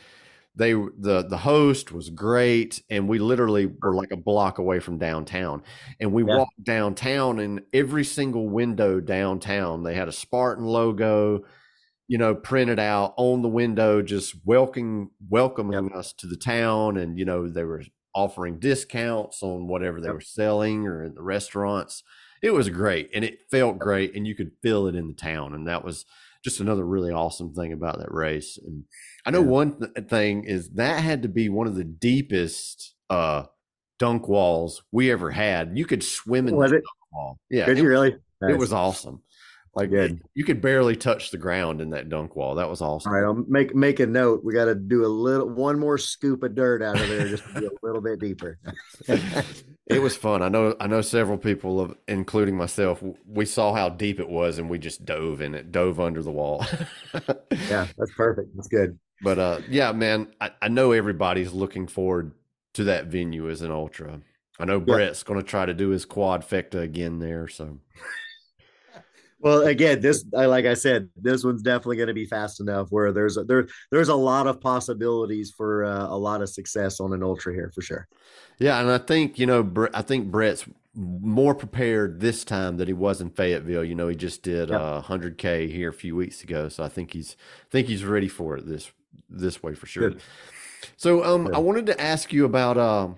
they the the host was great and we literally were like a block away from downtown and we yeah. walked downtown and every single window downtown they had a Spartan logo you know printed out on the window just welcoming welcoming yep. us to the town and you know they were offering discounts on whatever they were selling or in the restaurants. It was great and it felt great and you could feel it in the town. And that was just another really awesome thing about that race. And I know yeah. one th- thing is that had to be one of the deepest uh, dunk walls we ever had. You could swim in was the it? dunk wall. Yeah. Did you really? Nice. It was awesome. Like Good. you could barely touch the ground in that dunk wall. That was awesome. All right, I'll make make a note. We got to do a little one more scoop of dirt out of there just to be a little bit deeper. it was fun. I know I know several people of including myself, we saw how deep it was and we just dove in it, dove under the wall. yeah, that's perfect. That's good. But uh yeah, man, I, I know everybody's looking forward to that venue as an ultra. I know Brett's yeah. gonna try to do his quadfecta again there, so well, again, this like I said, this one's definitely going to be fast enough where there's a, there there's a lot of possibilities for uh, a lot of success on an ultra here for sure. Yeah, and I think you know I think Brett's more prepared this time that he was in Fayetteville. You know, he just did yep. uh, 100k here a few weeks ago, so I think he's I think he's ready for it this this way for sure. Good. So, um, Good. I wanted to ask you about um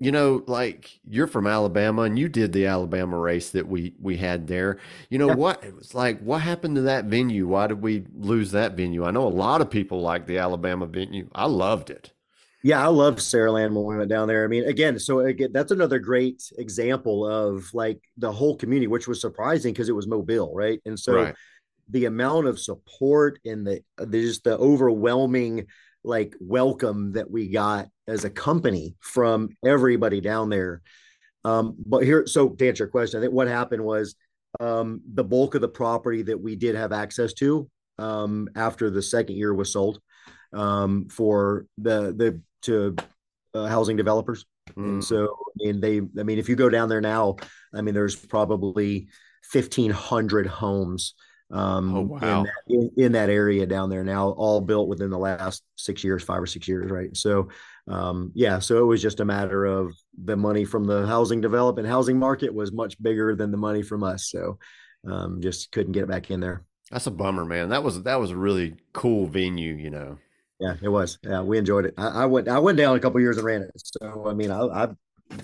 you know like you're from alabama and you did the alabama race that we we had there. You know yeah. what it was like what happened to that venue? Why did we lose that venue? I know a lot of people like the alabama venue. I loved it. Yeah i loved saraland when we went down there. I mean again so again that's another great example of like the whole community which was surprising because it was mobile right? And so right. the amount of support and the, the just the overwhelming like welcome that we got as a company from everybody down there. Um, but here, so to answer your question, I think what happened was um, the bulk of the property that we did have access to um, after the second year was sold um, for the the to uh, housing developers. Mm. And so, mean, they, I mean, if you go down there now, I mean, there's probably 1,500 homes um, oh, wow. in, that, in, in, that area down there now, all built within the last six years, five or six years, right? So, um, yeah, so it was just a matter of the money from the housing development housing market was much bigger than the money from us, so um, just couldn't get it back in there. That's a bummer, man. That was that was a really cool venue, you know. Yeah, it was. Yeah, we enjoyed it. I, I went I went down a couple years and ran it. So I mean, I, I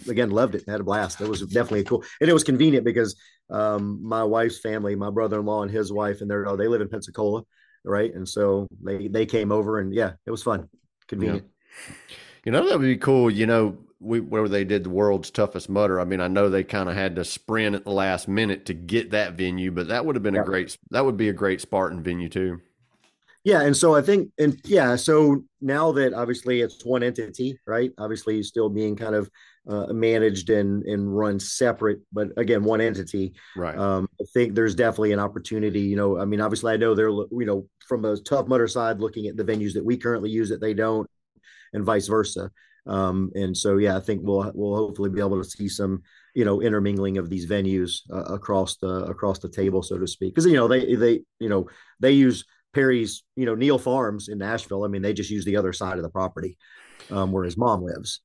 again loved it. Had a blast. It was definitely cool, and it was convenient because um, my wife's family, my brother-in-law and his wife, and they're oh, they live in Pensacola, right? And so they they came over, and yeah, it was fun, convenient. Yeah. You know that would be cool. You know, we where they did the world's toughest Mudder. I mean, I know they kind of had to sprint at the last minute to get that venue, but that would have been yeah. a great that would be a great Spartan venue too. Yeah, and so I think, and yeah, so now that obviously it's one entity, right? Obviously, still being kind of uh, managed and and run separate, but again, one entity. Right. Um, I think there's definitely an opportunity. You know, I mean, obviously, I know they're you know from a tough mudder side, looking at the venues that we currently use that they don't, and vice versa. Um, and so, yeah, I think we'll we'll hopefully be able to see some you know intermingling of these venues uh, across the across the table, so to speak. Because you know they they you know they use Perry's you know Neil Farms in Nashville. I mean, they just use the other side of the property um, where his mom lives.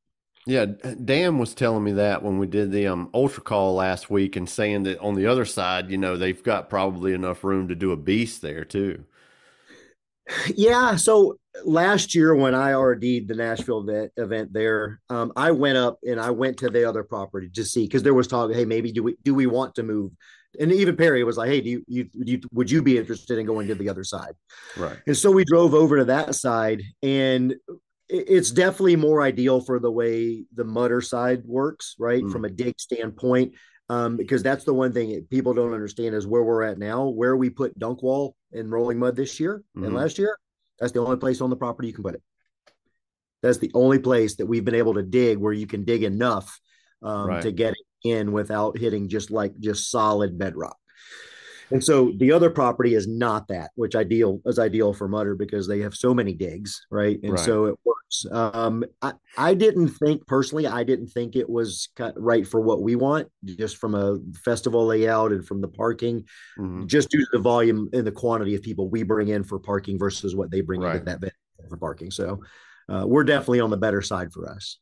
Yeah, Dan was telling me that when we did the um, ultra call last week, and saying that on the other side, you know, they've got probably enough room to do a beast there too. Yeah. So last year when I RD'd the Nashville event, event there, um, I went up and I went to the other property to see because there was talk. Hey, maybe do we do we want to move? And even Perry was like, "Hey, do you, you, you would you be interested in going to the other side?" Right. And so we drove over to that side, and it's definitely more ideal for the way the mudder side works, right? Mm. From a dig standpoint, um, because that's the one thing people don't understand is where we're at now, where we put dunk wall and rolling mud this year mm-hmm. and last year. That's the only place on the property you can put it. That's the only place that we've been able to dig where you can dig enough um, right. to get it in without hitting just like just solid bedrock. And so the other property is not that, which ideal is ideal for Mudder because they have so many digs, right? And right. so it works. Um, I, I didn't think personally, I didn't think it was right for what we want, just from a festival layout and from the parking, mm-hmm. just due to the volume and the quantity of people we bring in for parking versus what they bring right. into that for parking. So uh, we're definitely on the better side for us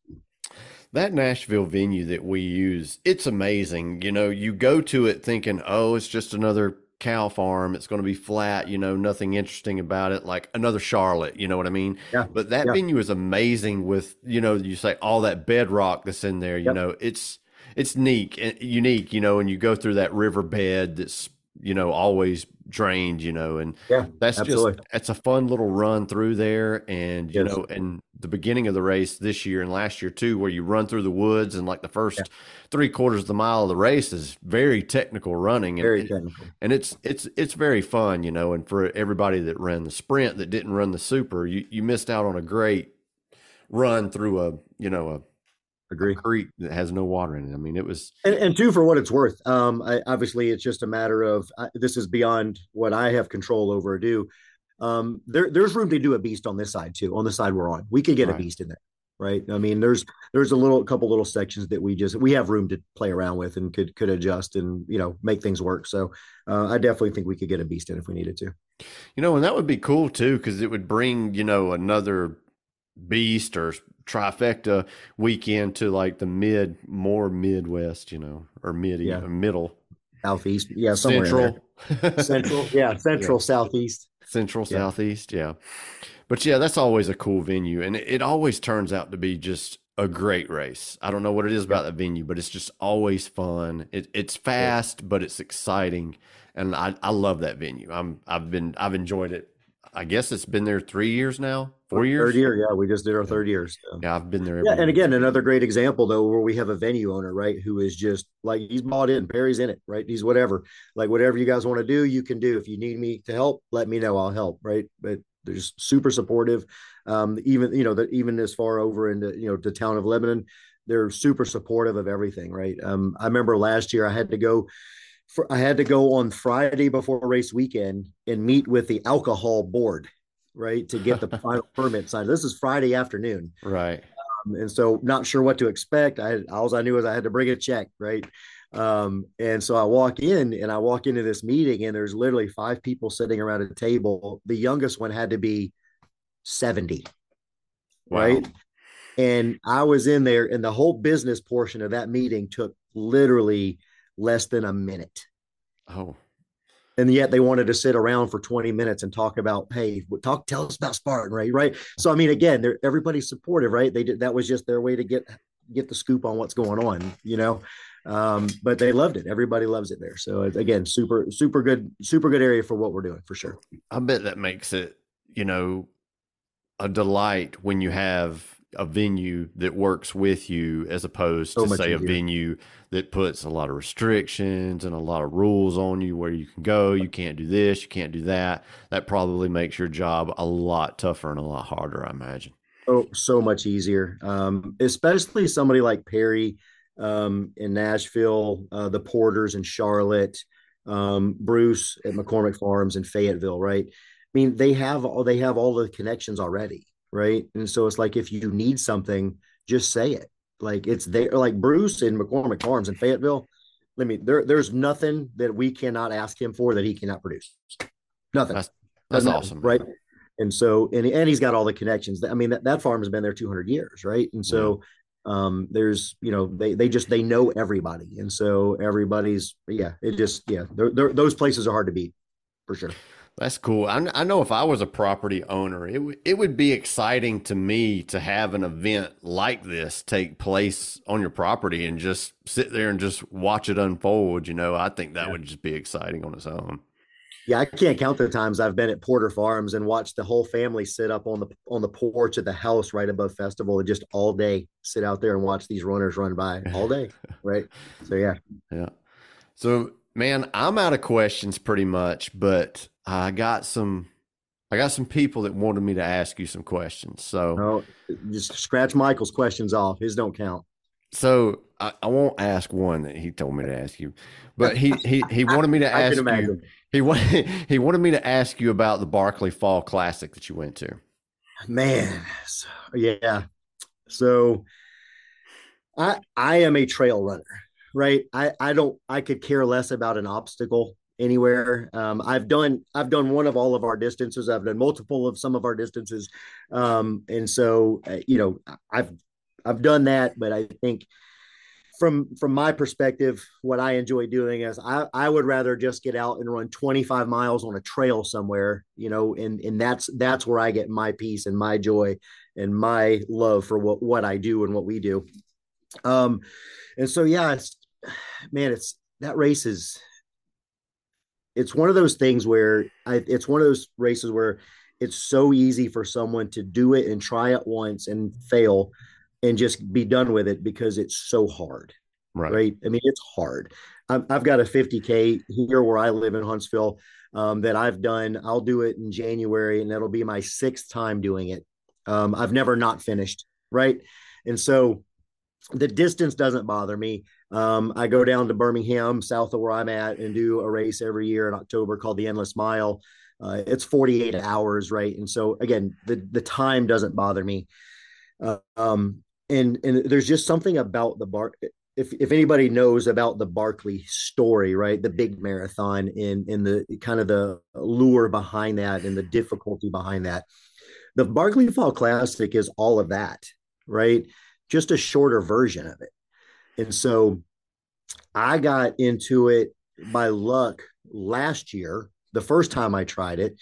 that Nashville venue that we use, it's amazing. You know, you go to it thinking, oh, it's just another cow farm. It's going to be flat, you know, nothing interesting about it, like another Charlotte, you know what I mean? Yeah. But that yeah. venue is amazing with, you know, you say all that bedrock that's in there, you yep. know, it's, it's neat and unique, you know, and you go through that riverbed that's, you know, always drained, you know, and yeah, that's absolutely. just it's a fun little run through there. And you yes. know, and the beginning of the race this year and last year too, where you run through the woods and like the first yeah. three quarters of the mile of the race is very technical running. And, very technical. And it's it's it's very fun, you know, and for everybody that ran the sprint that didn't run the super, you, you missed out on a great run through a you know a Agree. creek that has no water in it. I mean, it was. And, and two, for what it's worth, um, I, obviously it's just a matter of uh, this is beyond what I have control over or do. Um, there, there's room to do a beast on this side too. On the side we're on, we could get right. a beast in there, right? I mean, there's there's a little couple little sections that we just we have room to play around with and could could adjust and you know make things work. So uh, I definitely think we could get a beast in if we needed to. You know, and that would be cool too because it would bring you know another beast or trifecta weekend to like the mid, more Midwest, you know, or mid, yeah. middle, southeast, yeah, somewhere central, central, yeah, central, yeah. southeast, central, yeah. southeast, yeah. But yeah, that's always a cool venue, and it, it, always turns out to be just a great race. I don't know what it is about the venue, but it's just always fun. It, it's fast, but it's exciting, and I, I love that venue. I'm I've been I've enjoyed it. I guess it's been there three years now four years. Third year, yeah. We just did our third year. So. Yeah, I've been there. Yeah, and again, another great example though, where we have a venue owner, right, who is just like he's bought in, Perry's in it, right? He's whatever, like whatever you guys want to do, you can do. If you need me to help, let me know, I'll help, right? But they're just super supportive. Um, even you know that even as far over into you know the town of Lebanon, they're super supportive of everything, right? Um, I remember last year I had to go. For, I had to go on Friday before race weekend and meet with the alcohol board right, to get the final permit signed. This is Friday afternoon, right? Um, and so, not sure what to expect. I all I knew was I had to bring a check, right? Um, and so I walk in and I walk into this meeting, and there's literally five people sitting around a table. The youngest one had to be 70, wow. right? And I was in there, and the whole business portion of that meeting took literally less than a minute. Oh. And yet they wanted to sit around for 20 minutes and talk about hey talk tell us about spartan right right? So i mean again they're everybody's supportive right? They did that was just their way to get get the scoop on what's going on you know? Um, but they loved it. Everybody loves it there. So again super super good super good area for what we're doing for sure. I bet that makes it you know a delight when you have a venue that works with you as opposed so to say easier. a venue that puts a lot of restrictions and a lot of rules on you where you can go you can't do this you can't do that that probably makes your job a lot tougher and a lot harder i imagine Oh, so much easier. Um, especially somebody like Perry um, in Nashville, uh, the Porters in Charlotte, um, Bruce at McCormick Farms in Fayetteville, right? I mean, they have all they have all the connections already, right? And so it's like if you need something, just say it. Like it's there, like Bruce in McCormick Farms in Fayetteville. Let me there. There's nothing that we cannot ask him for that he cannot produce. Nothing. That's, that's awesome, right? And so, and and he's got all the connections. I mean, that, that farm has been there 200 years, right? And so, um, there's you know they they just they know everybody, and so everybody's yeah. It just yeah. They're, they're, those places are hard to beat for sure. That's cool. I, I know if I was a property owner, it w- it would be exciting to me to have an event like this take place on your property and just sit there and just watch it unfold. You know, I think that yeah. would just be exciting on its own. Yeah, I can't count the times I've been at Porter Farms and watched the whole family sit up on the on the porch of the house right above festival and just all day sit out there and watch these runners run by all day. right. So yeah. Yeah. So man, I'm out of questions pretty much, but I got some I got some people that wanted me to ask you some questions. So oh, just scratch Michael's questions off. His don't count. So I, I, won't ask one that he told me to ask you, but he he he wanted me to ask you. He wanted he wanted me to ask you about the Barkley Fall Classic that you went to. Man, so, yeah. So I I am a trail runner, right? I I don't I could care less about an obstacle anywhere. Um, I've done I've done one of all of our distances. I've done multiple of some of our distances, um, and so uh, you know I've I've done that. But I think from from my perspective, what I enjoy doing is I I would rather just get out and run 25 miles on a trail somewhere, you know, and and that's that's where I get my peace and my joy and my love for what what I do and what we do. Um, and so yeah, man, it's that race is it's one of those things where I, it's one of those races where it's so easy for someone to do it and try it once and fail and just be done with it because it's so hard. Right. right? I mean, it's hard. I've, I've, got a 50K here where I live in Huntsville um, that I've done. I'll do it in January and that'll be my sixth time doing it. Um, I've never not finished. Right. And so the distance doesn't bother me. Um, I go down to Birmingham, south of where I'm at, and do a race every year in October called the Endless Mile. Uh, it's 48 hours, right? And so again, the the time doesn't bother me. Uh, um, and and there's just something about the bar. If if anybody knows about the Barkley story, right, the big marathon, and in the kind of the lure behind that and the difficulty behind that, the Barkley Fall Classic is all of that, right? Just a shorter version of it and so I got into it by luck last year, the first time I tried it,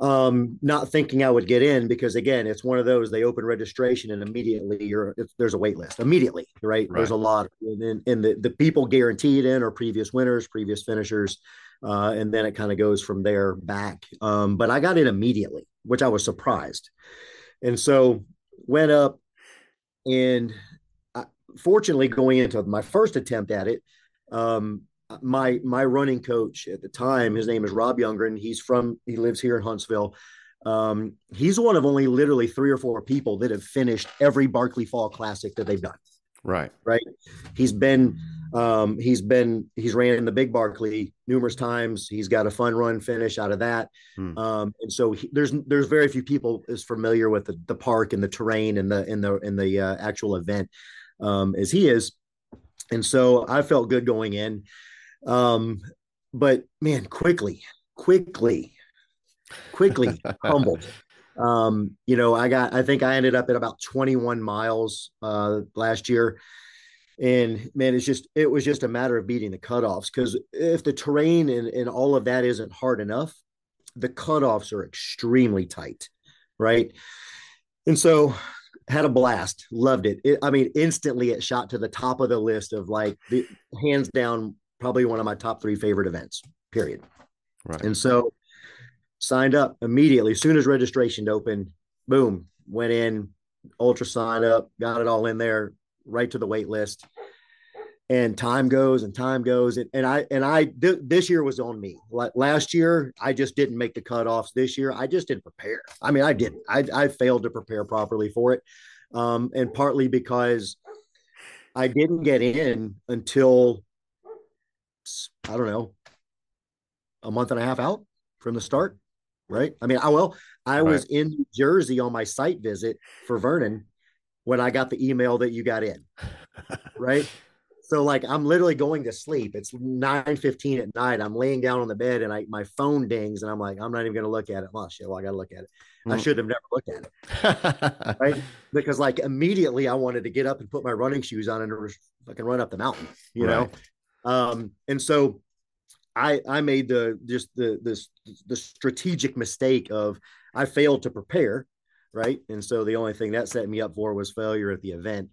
um, not thinking I would get in because again, it's one of those they open registration and immediately you're there's a wait list immediately, right? right. There's a lot, and, and the the people guaranteed in are previous winners, previous finishers, uh, and then it kind of goes from there back. Um, but I got in immediately, which I was surprised, and so went up and fortunately, going into my first attempt at it, um, my my running coach at the time, his name is Rob Youngren. He's from he lives here in Huntsville. Um, he's one of only literally three or four people that have finished every Barkley Fall Classic that they've done. Right. Right. He's been um, he's been he's ran in the big Barkley numerous times. He's got a fun run finish out of that. Hmm. Um, and so he, there's there's very few people as familiar with the, the park and the terrain and the in the in the uh, actual event um, as he is. And so I felt good going in. Um, but man, quickly, quickly, quickly humbled. Um, you know, I got, I think I ended up at about 21 miles uh, last year. And man, it's just, it was just a matter of beating the cutoffs because if the terrain and, and all of that isn't hard enough, the cutoffs are extremely tight. Right. And so had a blast loved it. it. i mean instantly it shot to the top of the list of like the hands down probably one of my top three favorite events period right and so signed up immediately as soon as registration opened boom went in UltraSignup got it all in there right to the wait list and time goes and time goes. And, and i and i th- this year was on me. Like last year i just didn't make the cutoffs. This year i just didn't prepare. I mean i didn't. I, I failed to prepare properly for it um, and partly because i didn't get in until i don't know a month and a half out from the start right? I mean i well i right. was in new jersey on my site visit for vernon when i got the email that you got in right so like I'm literally going to sleep. It's 9 15 at night. I'm laying down on the bed and I my phone dings and I'm like, I'm not even gonna look at it. Well, shit, well, I gotta look at it. Mm. I should have never looked at it. right. Because like immediately I wanted to get up and put my running shoes on and fucking run up the mountain, you right. know? Um, and so I I made the just the this the strategic mistake of I failed to prepare, right? And so the only thing that set me up for was failure at the event.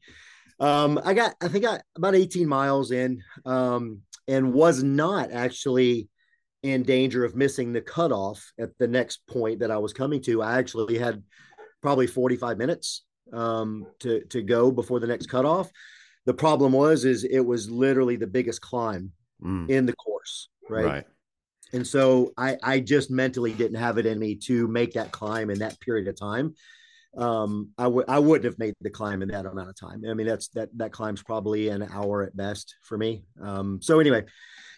Um, I got, I think I about 18 miles in, um, and was not actually in danger of missing the cutoff at the next point that I was coming to. I actually had probably 45 minutes um, to to go before the next cutoff. The problem was, is it was literally the biggest climb mm. in the course, right? right? And so I I just mentally didn't have it in me to make that climb in that period of time um, I would I wouldn't have made the climb in that amount of time. I mean, that's that that climb's probably an hour at best for me. Um, so anyway,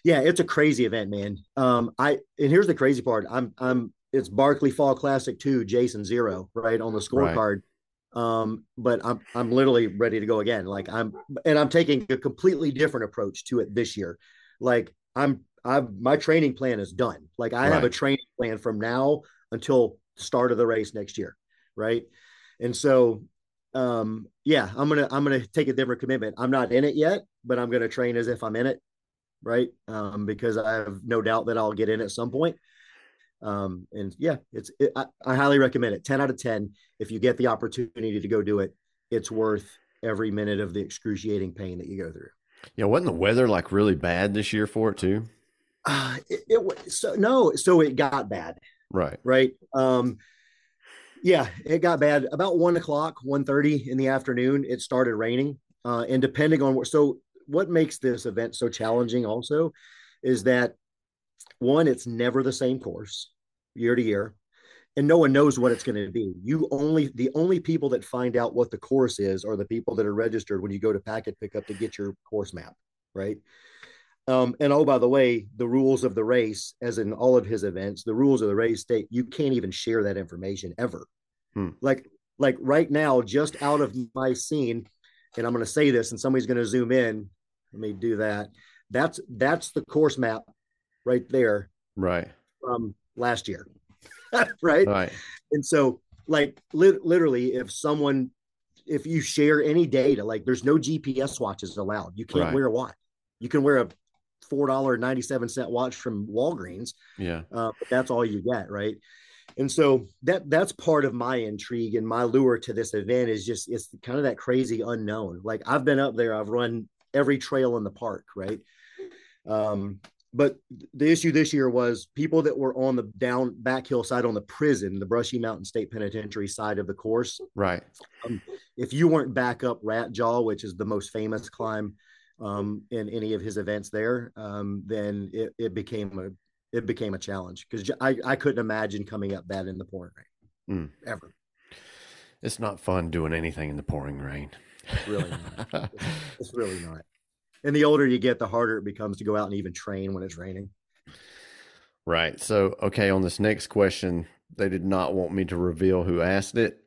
yeah, it's a crazy event, man. Um, I and here's the crazy part. I'm I'm it's Barkley Fall Classic two, Jason zero, right on the scorecard. Right. Um, but I'm I'm literally ready to go again. Like I'm and I'm taking a completely different approach to it this year. Like I'm I my training plan is done. Like I right. have a training plan from now until start of the race next year, right? And so, um, yeah, I'm gonna I'm gonna take a different commitment. I'm not in it yet, but I'm gonna train as if I'm in it, right? Um, because I have no doubt that I'll get in at some point. Um, and yeah, it's it, I, I highly recommend it. Ten out of ten. If you get the opportunity to go do it, it's worth every minute of the excruciating pain that you go through. Yeah, wasn't the weather like really bad this year for it too? Uh, it, it so no, so it got bad. Right. Right. Um, yeah, it got bad about one o'clock, 1.30 in the afternoon. It started raining, uh, and depending on what, so what makes this event so challenging also is that one, it's never the same course year to year, and no one knows what it's going to be. You only the only people that find out what the course is are the people that are registered when you go to packet pickup to get your course map, right? Um, and oh, by the way, the rules of the race, as in all of his events, the rules of the race state you can't even share that information ever. Hmm. Like, like right now, just out of my scene, and I'm going to say this, and somebody's going to zoom in. Let me do that. That's that's the course map right there. Right. From last year. right. Right. And so, like, li- literally, if someone, if you share any data, like, there's no GPS watches allowed. You can't right. wear a watch. You can wear a four dollar ninety seven cent watch from Walgreens. Yeah, uh, that's all you get, right? And so that that's part of my intrigue and my lure to this event is just it's kind of that crazy unknown. Like I've been up there, I've run every trail in the park, right? Um, but the issue this year was people that were on the down back hill side on the prison, the Brushy Mountain State Penitentiary side of the course. Right. Um, if you weren't back up Rat Jaw, which is the most famous climb, um, in any of his events there, um, then it, it became a it became a challenge because I, I couldn't imagine coming up that in the pouring rain mm. ever. It's not fun doing anything in the pouring rain. really not. it's, it's really not. And the older you get, the harder it becomes to go out and even train when it's raining. Right. So, okay, on this next question, they did not want me to reveal who asked it.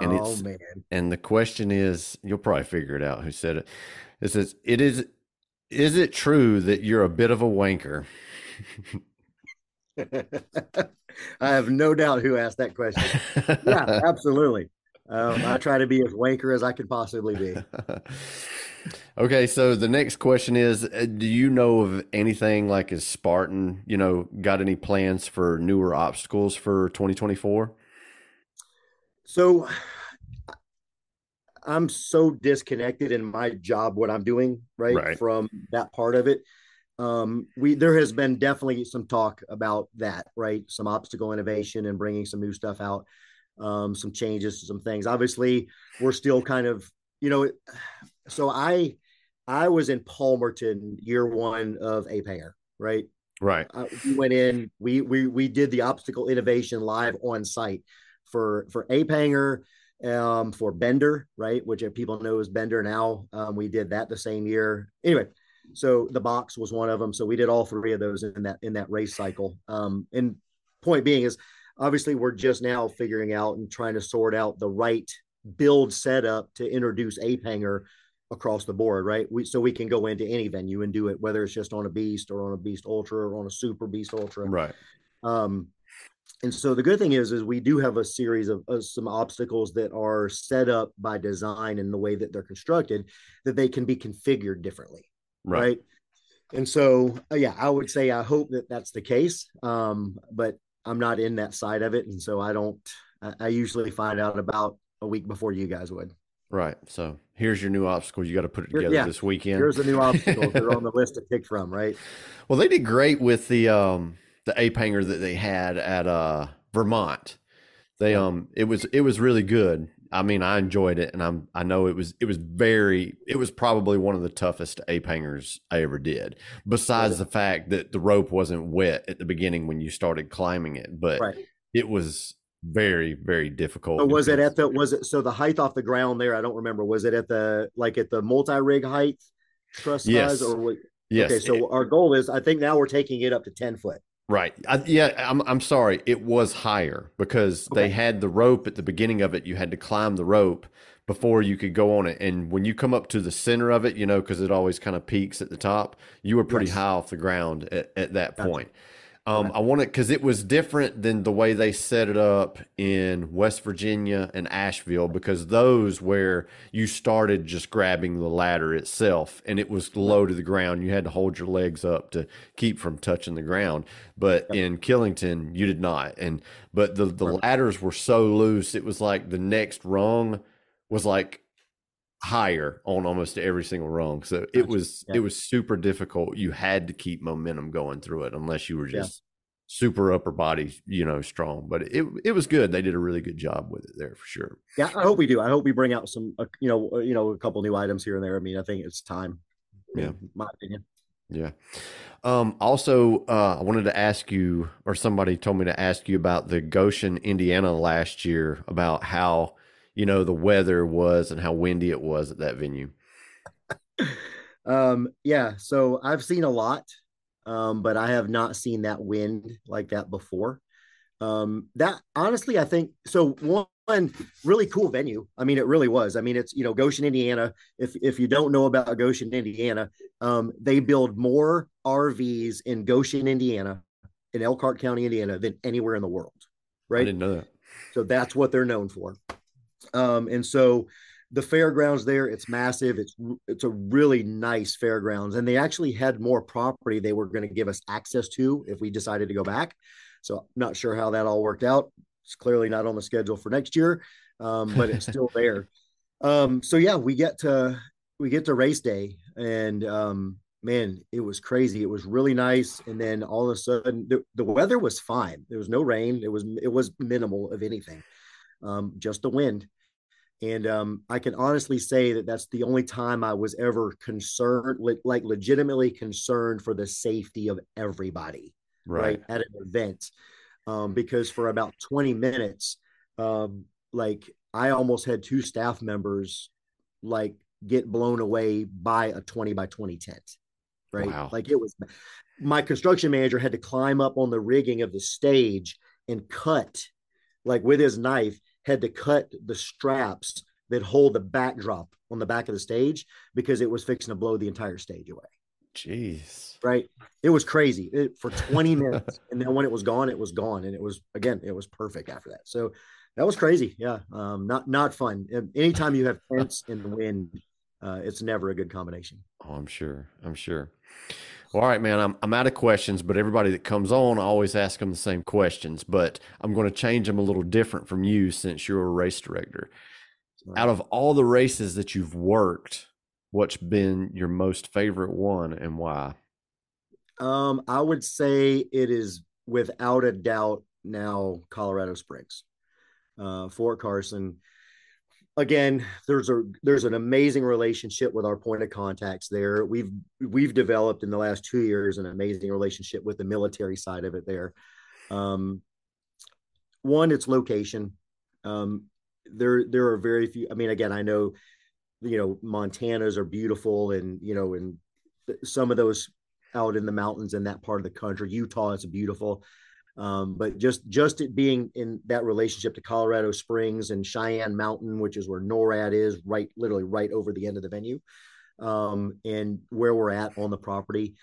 And oh, it's, man. And the question is, you'll probably figure it out who said it. It says, "It is. Is it true that you're a bit of a wanker?" I have no doubt who asked that question. yeah, absolutely. Um, I try to be as wanker as I could possibly be. okay, so the next question is: uh, Do you know of anything like is Spartan? You know, got any plans for newer obstacles for 2024? So I'm so disconnected in my job, what I'm doing, right, right. from that part of it. Um, we there has been definitely some talk about that, right? Some obstacle innovation and bringing some new stuff out, um, some changes, some things. Obviously, we're still kind of, you know, so I I was in Palmerton year one of Ape Hanger, right? Right. Uh, we went in, we we we did the obstacle innovation live on site for for Ape Hanger, um, for Bender, right? Which people know as Bender now. Um, we did that the same year. Anyway, so the box was one of them. So we did all three of those in that in that race cycle. Um, and point being is obviously we're just now figuring out and trying to sort out the right build setup to introduce Ape Hanger across the board, right? We so we can go into any venue and do it, whether it's just on a beast or on a beast ultra or on a super beast ultra. Right. Um, and so the good thing is, is we do have a series of, of some obstacles that are set up by design and the way that they're constructed that they can be configured differently, right? right? And so, uh, yeah, I would say I hope that that's the case, um, but I'm not in that side of it, and so I don't. I, I usually find out about a week before you guys would. Right. So here's your new obstacle. You got to put it together yeah. this weekend. Here's the new obstacles. They're on the list to pick from, right? Well, they did great with the um the ape hanger that they had at uh Vermont. They um it was it was really good. I mean, I enjoyed it, and I'm I know it was it was very it was probably one of the toughest ape hangers I ever did. Besides the fact that the rope wasn't wet at the beginning when you started climbing it, but right. it was very very difficult. So was it at the was it so the height off the ground there? I don't remember. Was it at the like at the multi rig height truss yes. size or what? Yes. Okay, so it, our goal is I think now we're taking it up to ten foot. Right. I, yeah, I'm I'm sorry. It was higher because okay. they had the rope at the beginning of it. You had to climb the rope before you could go on it. And when you come up to the center of it, you know, because it always kind of peaks at the top, you were pretty yes. high off the ground at, at that gotcha. point. Um, I want it because it was different than the way they set it up in West Virginia and Asheville because those where you started just grabbing the ladder itself and it was low to the ground. You had to hold your legs up to keep from touching the ground. But in Killington, you did not. And but the the ladders were so loose, it was like the next rung was like higher on almost every single rung. So it was yeah. it was super difficult. You had to keep momentum going through it unless you were just yeah. super upper body, you know, strong. But it it was good. They did a really good job with it there for sure. Yeah, I hope we do. I hope we bring out some uh, you know, uh, you know, a couple new items here and there. I mean, I think it's time. Yeah. my opinion. Yeah. Um, also, uh, I wanted to ask you, or somebody told me to ask you about the Goshen, Indiana last year, about how you know the weather was and how windy it was at that venue. Um yeah so i've seen a lot um but i have not seen that wind like that before. Um that honestly i think so one really cool venue i mean it really was. I mean it's you know goshen indiana. If if you don't know about goshen indiana um they build more rvs in goshen indiana in elkhart county indiana than anywhere in the world right? i didn't know that. So that's what they're known for um, and so the fairgrounds there, it's massive. It's it's a really nice fairgrounds, and they actually had more property they were going to give us access to if we decided to go back. So I'm not sure how that all worked out. It's clearly not on the schedule for next year, um, but it's still there. Um, so yeah, we get to we get to race day, and um, man, it was crazy. It was really nice, and then all of a sudden, the, the weather was fine. There was no rain. It was it was minimal of anything, um, just the wind. And um, I can honestly say that that's the only time I was ever concerned, like legitimately concerned for the safety of everybody, right, right at an event. Um, because for about 20 minutes, um, like I almost had two staff members like get blown away by a 20 by 20 tent, right? Wow. Like it was my construction manager had to climb up on the rigging of the stage and cut like with his knife had to cut the straps that hold the backdrop on the back of the stage because it was fixing to blow the entire stage away. Jeez. Right. It was crazy it, for 20 minutes. and then when it was gone, it was gone. And it was, again, it was perfect after that. So that was crazy. Yeah. Um, not, not fun. Anytime you have tents and wind, uh, it's never a good combination. Oh, I'm sure. I'm sure. Well, all right, man. I'm I'm out of questions, but everybody that comes on, I always ask them the same questions. But I'm going to change them a little different from you since you're a race director. Right. Out of all the races that you've worked, what's been your most favorite one and why? Um, I would say it is without a doubt now Colorado Springs, uh, Fort Carson. Again, there's a there's an amazing relationship with our point of contacts there. We've we've developed in the last two years an amazing relationship with the military side of it there. Um, one, it's location. Um, there there are very few. I mean, again, I know you know Montanas are beautiful, and you know, and some of those out in the mountains in that part of the country. Utah is beautiful. Um, but just just it being in that relationship to Colorado Springs and Cheyenne Mountain, which is where NORAD is, right, literally right over the end of the venue, um, and where we're at on the property,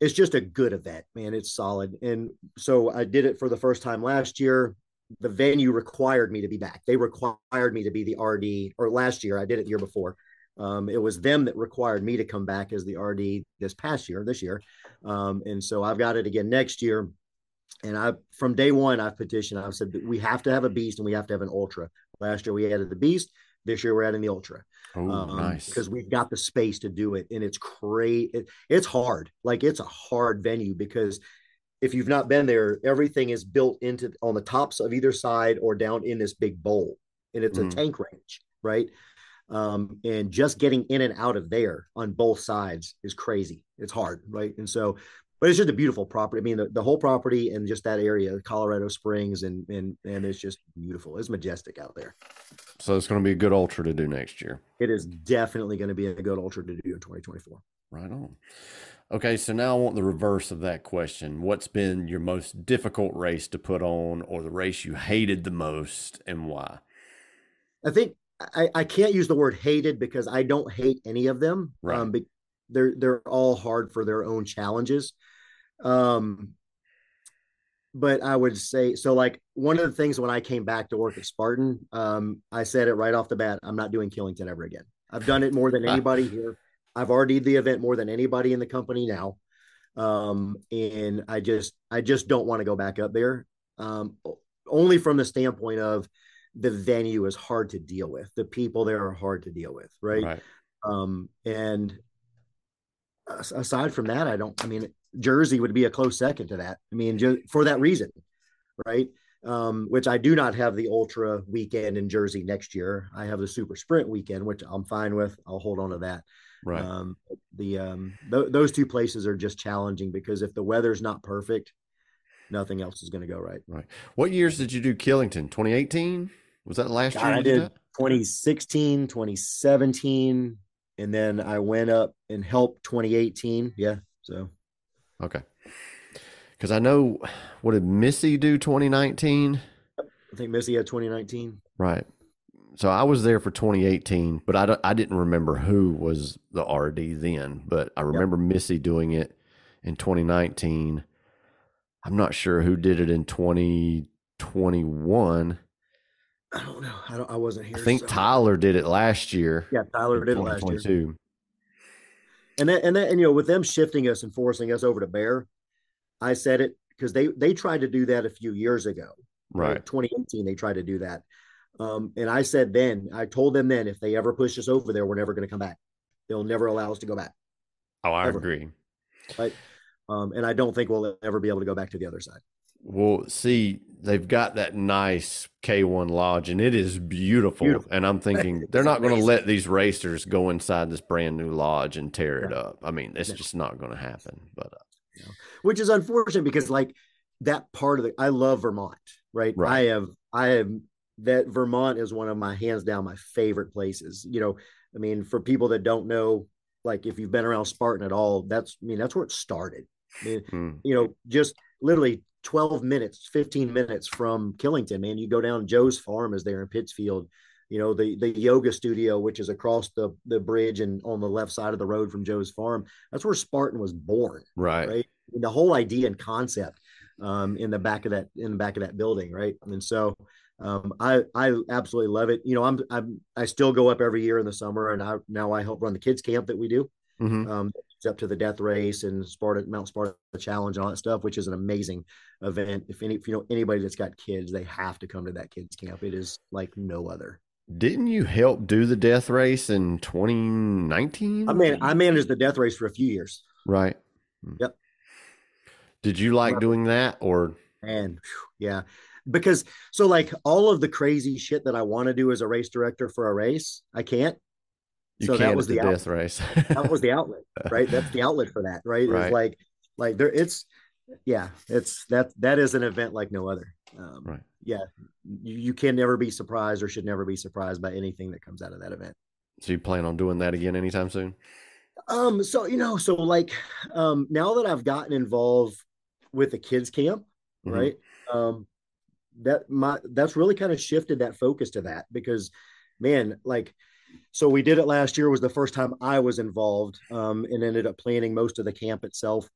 it's just a good event, man. It's solid, and so I did it for the first time last year. The venue required me to be back. They required me to be the RD, or last year I did it the year before. Um, it was them that required me to come back as the RD this past year, this year, um, and so I've got it again next year and I from day one I've petitioned. I've said we have to have a beast and we have to have an ultra. Last year we added the beast. This year we're adding the ultra. Oh, um, nice. Because we've got the space to do it, and it's great. It, it's hard. Like it's a hard venue because if you've not been there, everything is built into on the tops of either side or down in this big bowl, and it's mm. a tank range, right? Um, and just getting in and out of there on both sides is crazy. It's hard, right? And so but it's just a beautiful property. I mean, the, the whole property and just that area, Colorado Springs, and and and it's just beautiful. It's majestic out there. So it's going to be a good ultra to do next year. It is definitely going to be a good ultra to do in 2024. Right on. Okay, so now I want the reverse of that question. What's been your most difficult race to put on, or the race you hated the most, and why? I think I, I can't use the word hated because I don't hate any of them. Right. Um, they're they're all hard for their own challenges. Um, but I would say so. Like one of the things when I came back to work at Spartan, um, I said it right off the bat: I'm not doing Killington ever again. I've done it more than anybody here. I've already the event more than anybody in the company now, um, and I just I just don't want to go back up there. Um, only from the standpoint of the venue is hard to deal with. The people there are hard to deal with, right? right. Um, and aside from that, I don't. I mean, Jersey would be a close second to that. I mean, just for that reason, right? Um, which I do not have the ultra weekend in Jersey next year. I have the super sprint weekend, which I'm fine with. I'll hold on to that. Right. Um, the um, th- those two places are just challenging because if the weather's not perfect, nothing else is going to go right. Right. What years did you do Killington? 2018? Was that last God, year? I did 2016, 2017, and then I went up and helped 2018. Yeah. So Okay. Because I know, what did Missy do 2019? I think Missy had 2019. Right. So I was there for 2018, but I, I didn't remember who was the RD then, but I remember yep. Missy doing it in 2019. I'm not sure who did it in 2021. I don't know. I don't. I wasn't here. I think so. Tyler did it last year. Yeah, Tyler did it last year and then, and then, and you know, with them shifting us and forcing us over to Bear, I said it because they they tried to do that a few years ago. Right. 2018, they tried to do that. Um, and I said then, I told them then, if they ever push us over there, we're never going to come back. They'll never allow us to go back. Oh, I ever. agree. Right. Um, and I don't think we'll ever be able to go back to the other side. Well, see, they've got that nice K1 lodge and it is beautiful. beautiful. And I'm thinking they're not going to let these racers go inside this brand new lodge and tear it up. I mean, it's yeah. just not going to happen. But, uh, which is unfortunate because, like, that part of the, I love Vermont, right? right? I have, I have, that Vermont is one of my hands down my favorite places. You know, I mean, for people that don't know, like, if you've been around Spartan at all, that's, I mean, that's where it started. I mean, mm. you know, just literally 12 minutes, 15 minutes from Killington, man. You go down Joe's farm is there in Pittsfield. You know, the the yoga studio, which is across the the bridge and on the left side of the road from Joe's farm. That's where Spartan was born. Right. Right. And the whole idea and concept um, in the back of that in the back of that building, right? And so um, I I absolutely love it. You know, I'm I'm I still go up every year in the summer, and I now I help run the kids camp that we do. Mm-hmm. Um, up to the death race and Sparta Mount Sparta challenge and all that stuff, which is an amazing event. If any, if you know anybody that's got kids, they have to come to that kids camp. It is like no other. Didn't you help do the death race in 2019? I mean, I managed the death race for a few years. Right. Hmm. Yep. Did you like doing that or? And yeah, because so like all of the crazy shit that I want to do as a race director for a race, I can't. You so that was the death race. that was the outlet, right? That's the outlet for that, right? Right. It's like like there it's yeah, it's that that is an event like no other. Um, Right. Yeah, you, you can never be surprised or should never be surprised by anything that comes out of that event. so you plan on doing that again anytime soon? Um, so you know, so like um now that I've gotten involved with the kids camp, Mhm. right? Um that my that's really kind of shifted that focus to that because man, like so we did it last year was the first time I was involved um and ended up planning most of the camp itself.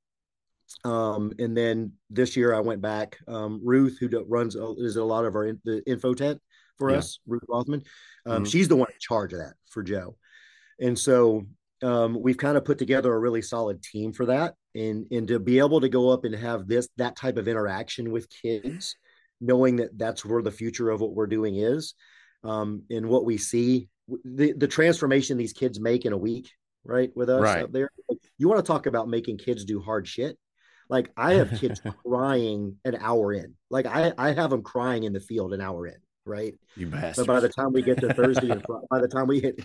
Um and then this year I went back um Ruth who runs is a lot of our in, the info tent for Yeah. us, Ruth Rothman. Um Mhm. she's the one in charge of that for Joe. And so um, we've kind of put together a really solid team for that and and to be able to go up and have this that type of interaction with kids knowing that that's where the future of what we're doing is um, and what we see the, the transformation these kids make in a week right with us Right. up there you want to talk about making kids do hard shit like i have kids crying an hour in like i i have them crying in the field an hour in right You but by the time we get to Thursday and Fri- by the time we hit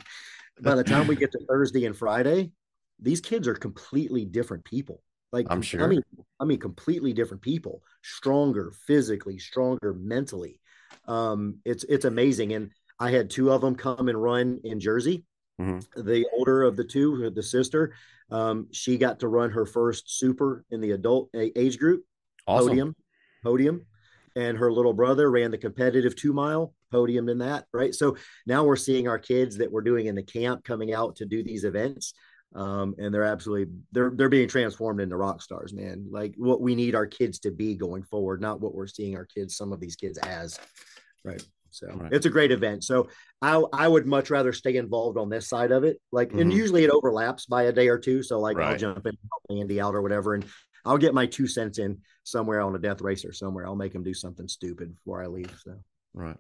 by the time we get to Thursday and Friday, these kids are completely different people. Like I'm sure. I mean, I mean, completely different people, stronger physically, stronger mentally. Um, it's it's amazing. And I had two of them come and run in Jersey. Mhm. The older of the two, the sister, um, she got to run her first super in the adult age group awesome. podium, podium, and her little brother ran the competitive two mile podium in that. Right. So now we're seeing our kids that we're doing in the camp coming out to do these events. Um, and they're absolutely they're they're being transformed into rock stars, man. Like what we need our kids to be going forward, not what we're seeing our kids, some of these kids as. Right. So Right. it's a great event. So I I would much rather stay involved on this side of it. Like, and Mhm. usually it overlaps by a day or two. So like I'll jump in, and help Andy out or whatever, and I'll get my two cents in somewhere on a death race or somewhere. I'll make him do something stupid before I leave. So Right.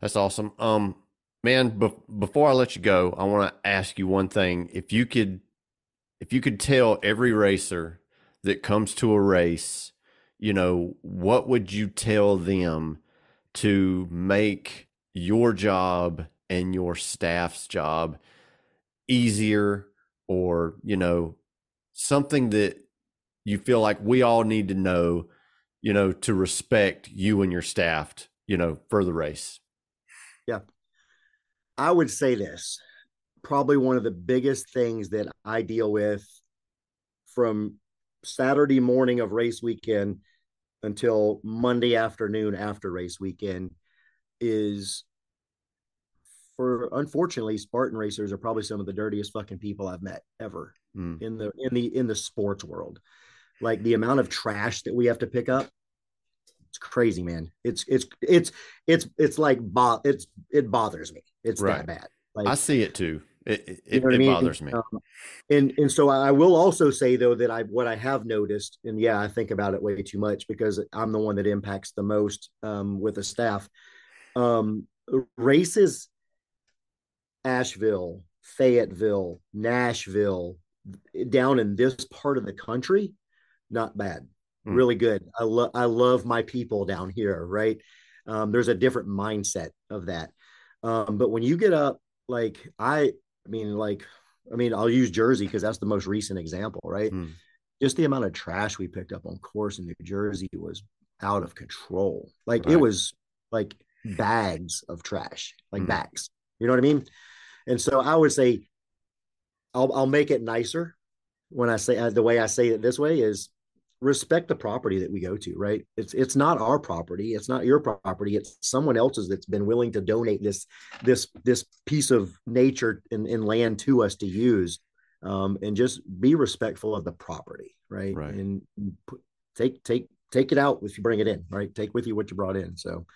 That's awesome. Um, man, be- before I let you go, I want to ask you one thing. If you could, if you could tell every racer that comes to a race, you know, what would you tell them to make your job and your staff's job easier or, you know, something that you feel like we all need to know, you know, to respect you and your staff, you know, for the race? Yeah. I would say this probably one of the biggest things that I deal with from Saturday morning of race weekend until Monday afternoon after race weekend is for unfortunately Spartan racers are probably some of the dirtiest fucking people I've met ever Mm. in the in the in the sports world. Like the amount of trash that we have to pick up it's crazy, man. It's it's it's it's it's like bo- it's it bothers me. It's Right. that bad. Like I see it too. It it, you know what I mean? bothers me. Um, and and so I will also say though that I what I have noticed, and yeah, I think about it way too much because I'm the one that impacts the most um, with the staff. Um, races, Asheville, Fayetteville, Nashville, down in this part of the country, not bad, Hmm. really good. I love I love my people down here, right? Um, there's a different mindset of that. Um, but when you get up, like I, I mean, like, I mean, I'll use Jersey because that's the most recent example, right? Hmm. Just the amount of trash we picked up on course in New Jersey was out of control. Like Right. it was like bags of trash, like Hmm. bags. You know what I mean? And so I would say, I'll I'll make it nicer when I say uh, the way I say it this way is respect the property that we go to right? It's it's not our property it's not your property it's someone else's that's been willing to donate this this this piece of nature and, and land to us to use um, and just be respectful of the property right, Right. and put, take take take it out if you bring it in right? Take with you what you brought in so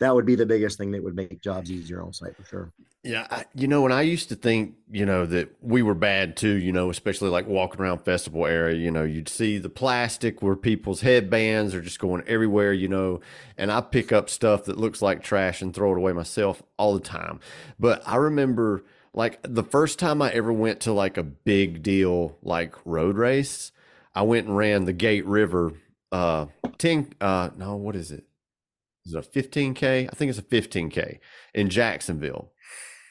that would be the biggest thing that would make jobs easier on site for sure Yeah, I, you know, and I used to think, you know, that we were bad too, you know, especially like walking around festival area, you know, you'd see the plastic where people's headbands are just going everywhere, you know, and I pick up stuff that looks like trash and throw it away myself all the time. But I remember like the first time I ever went to like a big deal like road race, I went and ran the Gate River uh 10 uh no, what is it? Is it a 15k? I think it's a 15k in Jacksonville.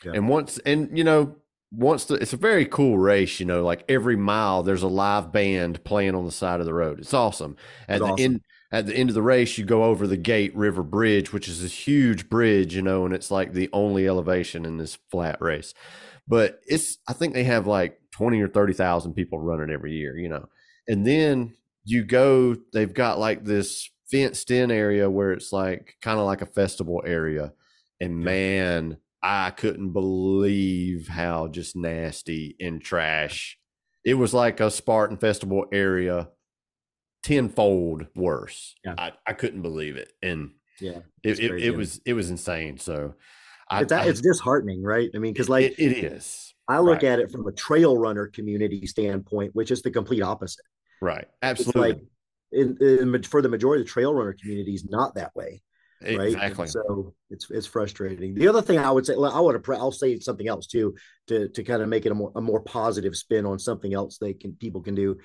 Yeah. And once and you know once the it's a very cool race, you know, like every mile there's a live band playing on the side of the road. It's awesome. At It's the awesome. end at the end of the race, you go over the Gate River Bridge, which is this huge bridge, you know, and it's like the only elevation in this flat race. But it's I think they have like twenty or thirty thousand people running every year, you know. And then you go, they've got like this fenced in area where it's like kind of like a festival area. And man, I couldn't believe how just nasty and trash. It was like a Spartan festival area tenfold worse. Yeah. I, I couldn't believe it. And Yeah. it, it, it was it was insane. So I, It's, I- it's disheartening, right? I mean, because like it, it is. I look right. at it from a trail runner community standpoint, which is the complete opposite. Right. It's Absolutely. like in, in for the majority of the trail runner community is not that way, right? And exactly. So it's it's frustrating. The other thing I would say, I would I'll say something else too to to kind of make it a more a more positive spin on something else they can people can do.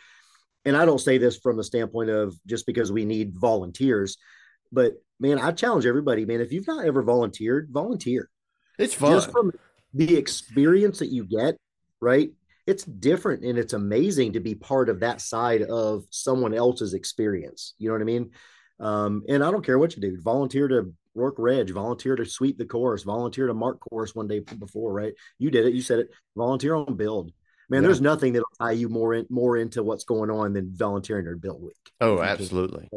And I don't say this from the standpoint of just because we need volunteers, but man, I challenge everybody, man. If you've not ever volunteered, volunteer it's fun. just from the experience that you get, right? It's different and it's amazing to be part of that side of someone else's experience. You know what I mean? Um, and I don't care what you do, volunteer to work reg, volunteer to sweep the course, volunteer to mark course one day before, right? You did it, you said it, volunteer on build. Man, Yeah. there's nothing that'll tie you more in more into what's going on than volunteering or build week. oh, absolutely.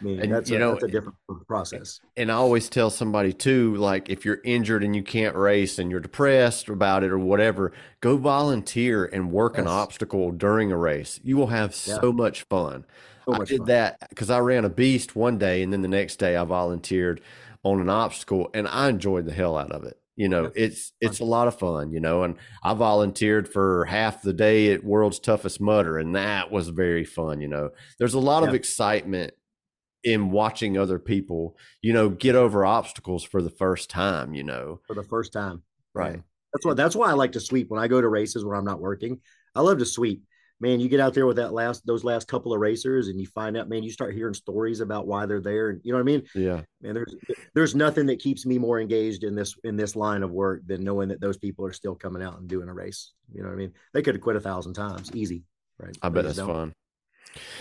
I mean, And, that's, you a, know, that's a different process. and I always tell somebody too, like if you're injured and you can't race and you're depressed about it or whatever, go volunteer and work an obstacle during a race. You will have Yeah. so much fun. So I did fun. that because I ran a beast one day and then the next day I volunteered on an obstacle and I enjoyed the hell out of it. You know, it's it's a lot of fun, you know, and I volunteered for half the day at World's Toughest Mudder and that was very fun, you know. There's a lot of excitement in watching other people, you know, get over obstacles for the first time, you know. for the first time. Right. That's why that's why I like to sweep when I go to races where I'm not working. I love to sweep. Man, you get out there with that last those last couple of racers and you find out, man, you start hearing stories about why they're there. And you know what I mean? Yeah. Man, there's there's nothing that keeps me more engaged in this in this line of work than knowing that those people are still coming out and doing a race. You know what I mean? They could have quit a thousand times, easy. Right. I bet that's don't. fun.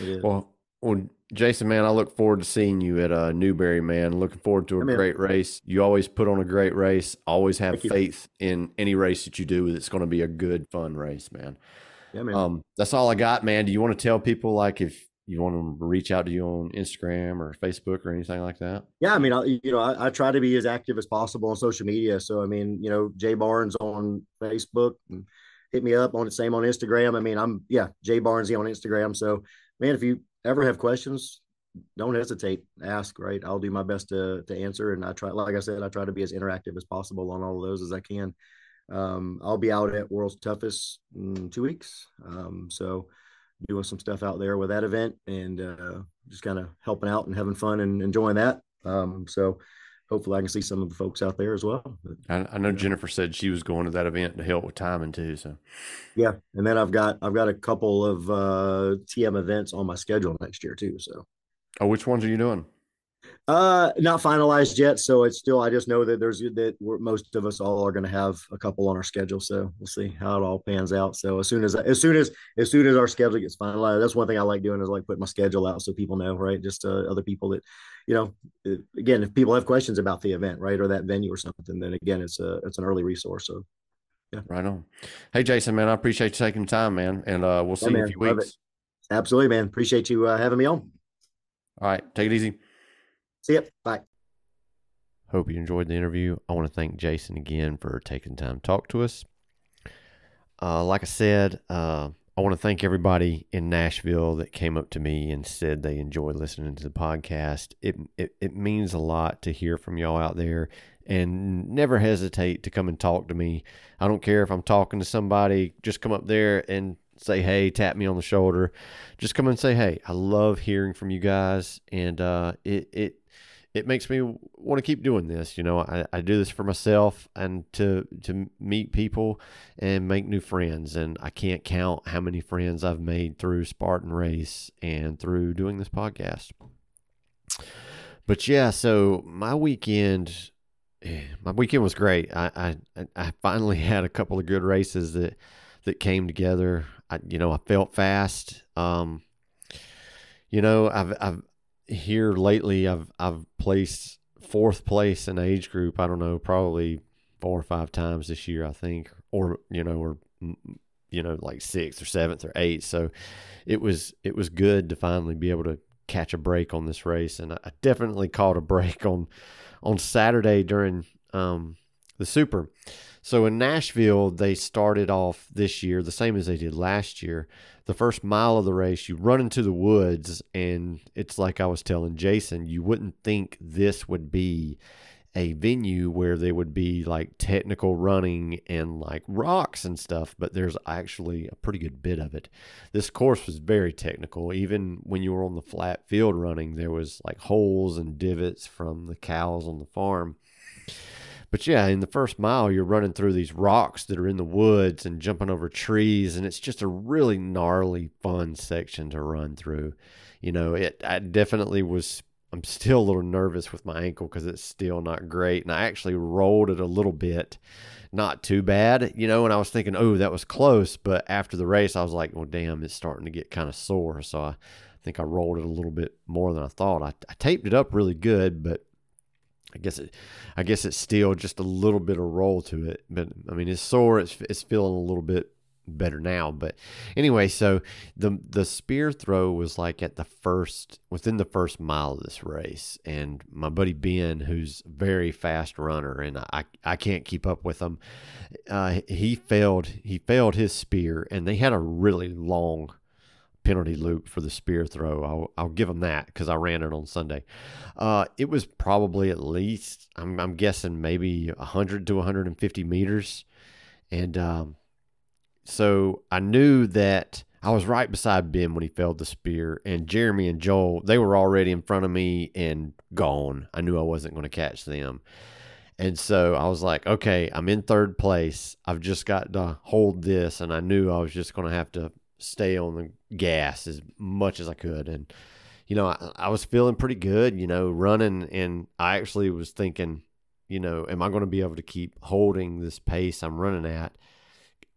It is. Well, well, Jason, man, I look forward to seeing you at uh, Newberry, man. Looking forward to a in. great race. You always put on a great race. Always have Thank you. faith in any race that you do. It's going to be a good, fun race, man. yeah, man. Um, that's all I got, man. Do you want to tell people like if you want them to reach out to you on Instagram or Facebook or anything like that? Yeah, I mean, I, you know, I, I try to be as active as possible on social media. So, I mean, you know, Jay Barnes on Facebook, hit me up on the same on Instagram. I mean, I'm yeah, Jay Barnesy on Instagram. So, man, if you ever have questions, don't hesitate, ask. Right, I'll do my best to to answer. And I try, like I said, I try to be as interactive as possible on all of those as I can. Um, I'll be out at World's Toughest in two weeks. Um, so doing some stuff out there with that event and uh, just kind of helping out and having fun and enjoying that. Um, so hopefully I can see some of the folks out there as well. I, I know Jennifer said she was going to that event to help with timing too. So yeah, and then I've got I've got a couple of uh, TM events on my schedule next year too. So oh, which ones are you doing? Uh, not finalized yet. So it's still I just know that there's that we're, most of us all are going to have a couple on our schedule. So we'll see how it all pans out. So as soon as as soon as as soon as our schedule gets finalized, that's one thing I like doing is like put my schedule out so people know, right? Just uh, other people that you know, again, if people have questions about the event, right, or that venue or something, then again, it's a it's an early resource. So yeah, Right on. Hey, Jason, man, I appreciate you taking the time, man. And uh, we'll see you in a few weeks. absolutely, man, appreciate you uh, having me on. All right. Take it easy. See ya. Bye. Hope you enjoyed the interview. I want to thank Jason again for taking time to talk to us. Uh, like I said, uh, I want to thank everybody in Nashville that came up to me and said they enjoy listening to the podcast. It, it it means a lot to hear from y'all out there, and never hesitate to come and talk to me. I don't care if I'm talking to somebody. Just come up there and say hey, tap me on the shoulder. Just come and say hey. I love hearing from you guys, and uh, it it it makes me want to keep doing this. You know, I, I do this for myself and to to meet people and make new friends. And I can't count how many friends I've made through Spartan Race and through doing this podcast. but yeah, so my weekend, eh, my weekend was great. I, I I finally had a couple of good races that that came together. I you know I felt fast. Um, you know I've I've here lately I've I've placed fourth place in age group. I don't know, probably four or five times this year, I think, or you know, or you know, like sixth or seventh or eighth. So it was it was good to finally be able to catch a break on this race, and I definitely caught a break on on Saturday during um, the Super. So in Nashville, they started off this year the same as they did last year. The first mile of the race, you run into the woods, and it's like I was telling Jason, you wouldn't think this would be a venue where there would be like technical running and like rocks and stuff, but there's actually a pretty good bit of it. This course was very technical. Even when you were on the flat field running, there was like holes and divots from the cows on the farm. But yeah, in the first mile, you're running through these rocks that are in the woods and jumping over trees, and it's just a really gnarly, fun section to run through. You know, it I definitely was I'm still a little nervous with my ankle because it's still not great. And I actually rolled it a little bit, not too bad, you know. And I was thinking, oh, that was close. But after the race, I was like, well, damn, it's starting to get kind of sore. So I think I rolled it a little bit more than I thought. I, I taped it up really good, but I guess it, I guess it's still just a little bit of roll to it. But I mean, it's sore. It's it's feeling a little bit better now. But anyway, so the the spear throw was like at the first within the first mile of this race, and my buddy Ben, who's very fast runner, and I I can't keep up with him. Uh, he failed he failed his spear, and they had a really long penalty loop for the spear throw. I'll, I'll give him that because I ran it on Sunday. Uh, it was probably at least I'm, I'm guessing maybe 100 to 150 meters, and um, so I knew that I was right beside Ben when he failed the spear, and Jeremy and Joel, they were already in front of me and gone. I knew I wasn't going to catch them. And so I was like, okay, I'm in third place. I've just got to hold this. And I knew I was just going to have to stay on the gas as much as I could. And, you know, I, I was feeling pretty good, you know, running. And I actually was thinking, you know, am I going to be able to keep holding this pace I'm running at?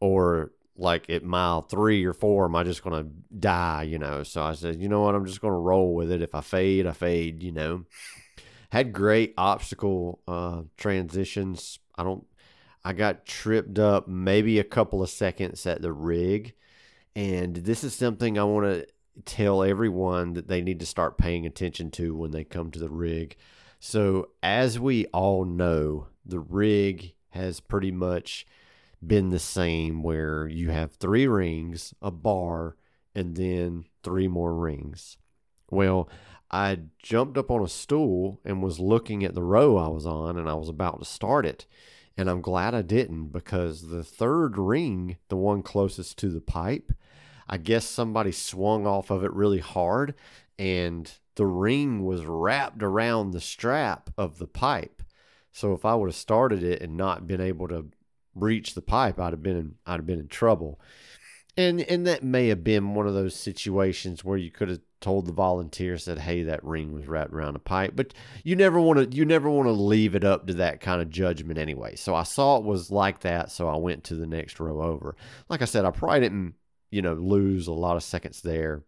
Or like at mile three or four, am I just going to die, you know? So I said, you know what? I'm just going to roll with it. If I fade, I fade, you know? Had great obstacle uh, transitions. I don't, I got tripped up maybe a couple of seconds at the rig. And this is something I want to tell everyone that they need to start paying attention to when they come to the rig. So, as we all know, the rig has pretty much been the same where you have three rings, a bar, and then three more rings. Well, I jumped up on a stool and was looking at the row I was on, and I was about to start it. And I'm glad I didn't because the third ring, the one closest to the pipe, I guess somebody swung off of it really hard, and the ring was wrapped around the strap of the pipe. So if I would have started it and not been able to reach the pipe, I'd have been in, I'd have been in trouble. And and that may have been one of those situations where you could have told the volunteers that hey that ring was wrapped around a pipe, but you never want to you never want to leave it up to that kind of judgment anyway. So I saw it was like that, so I went to the next row over. Like I said, I probably didn't you know lose a lot of seconds there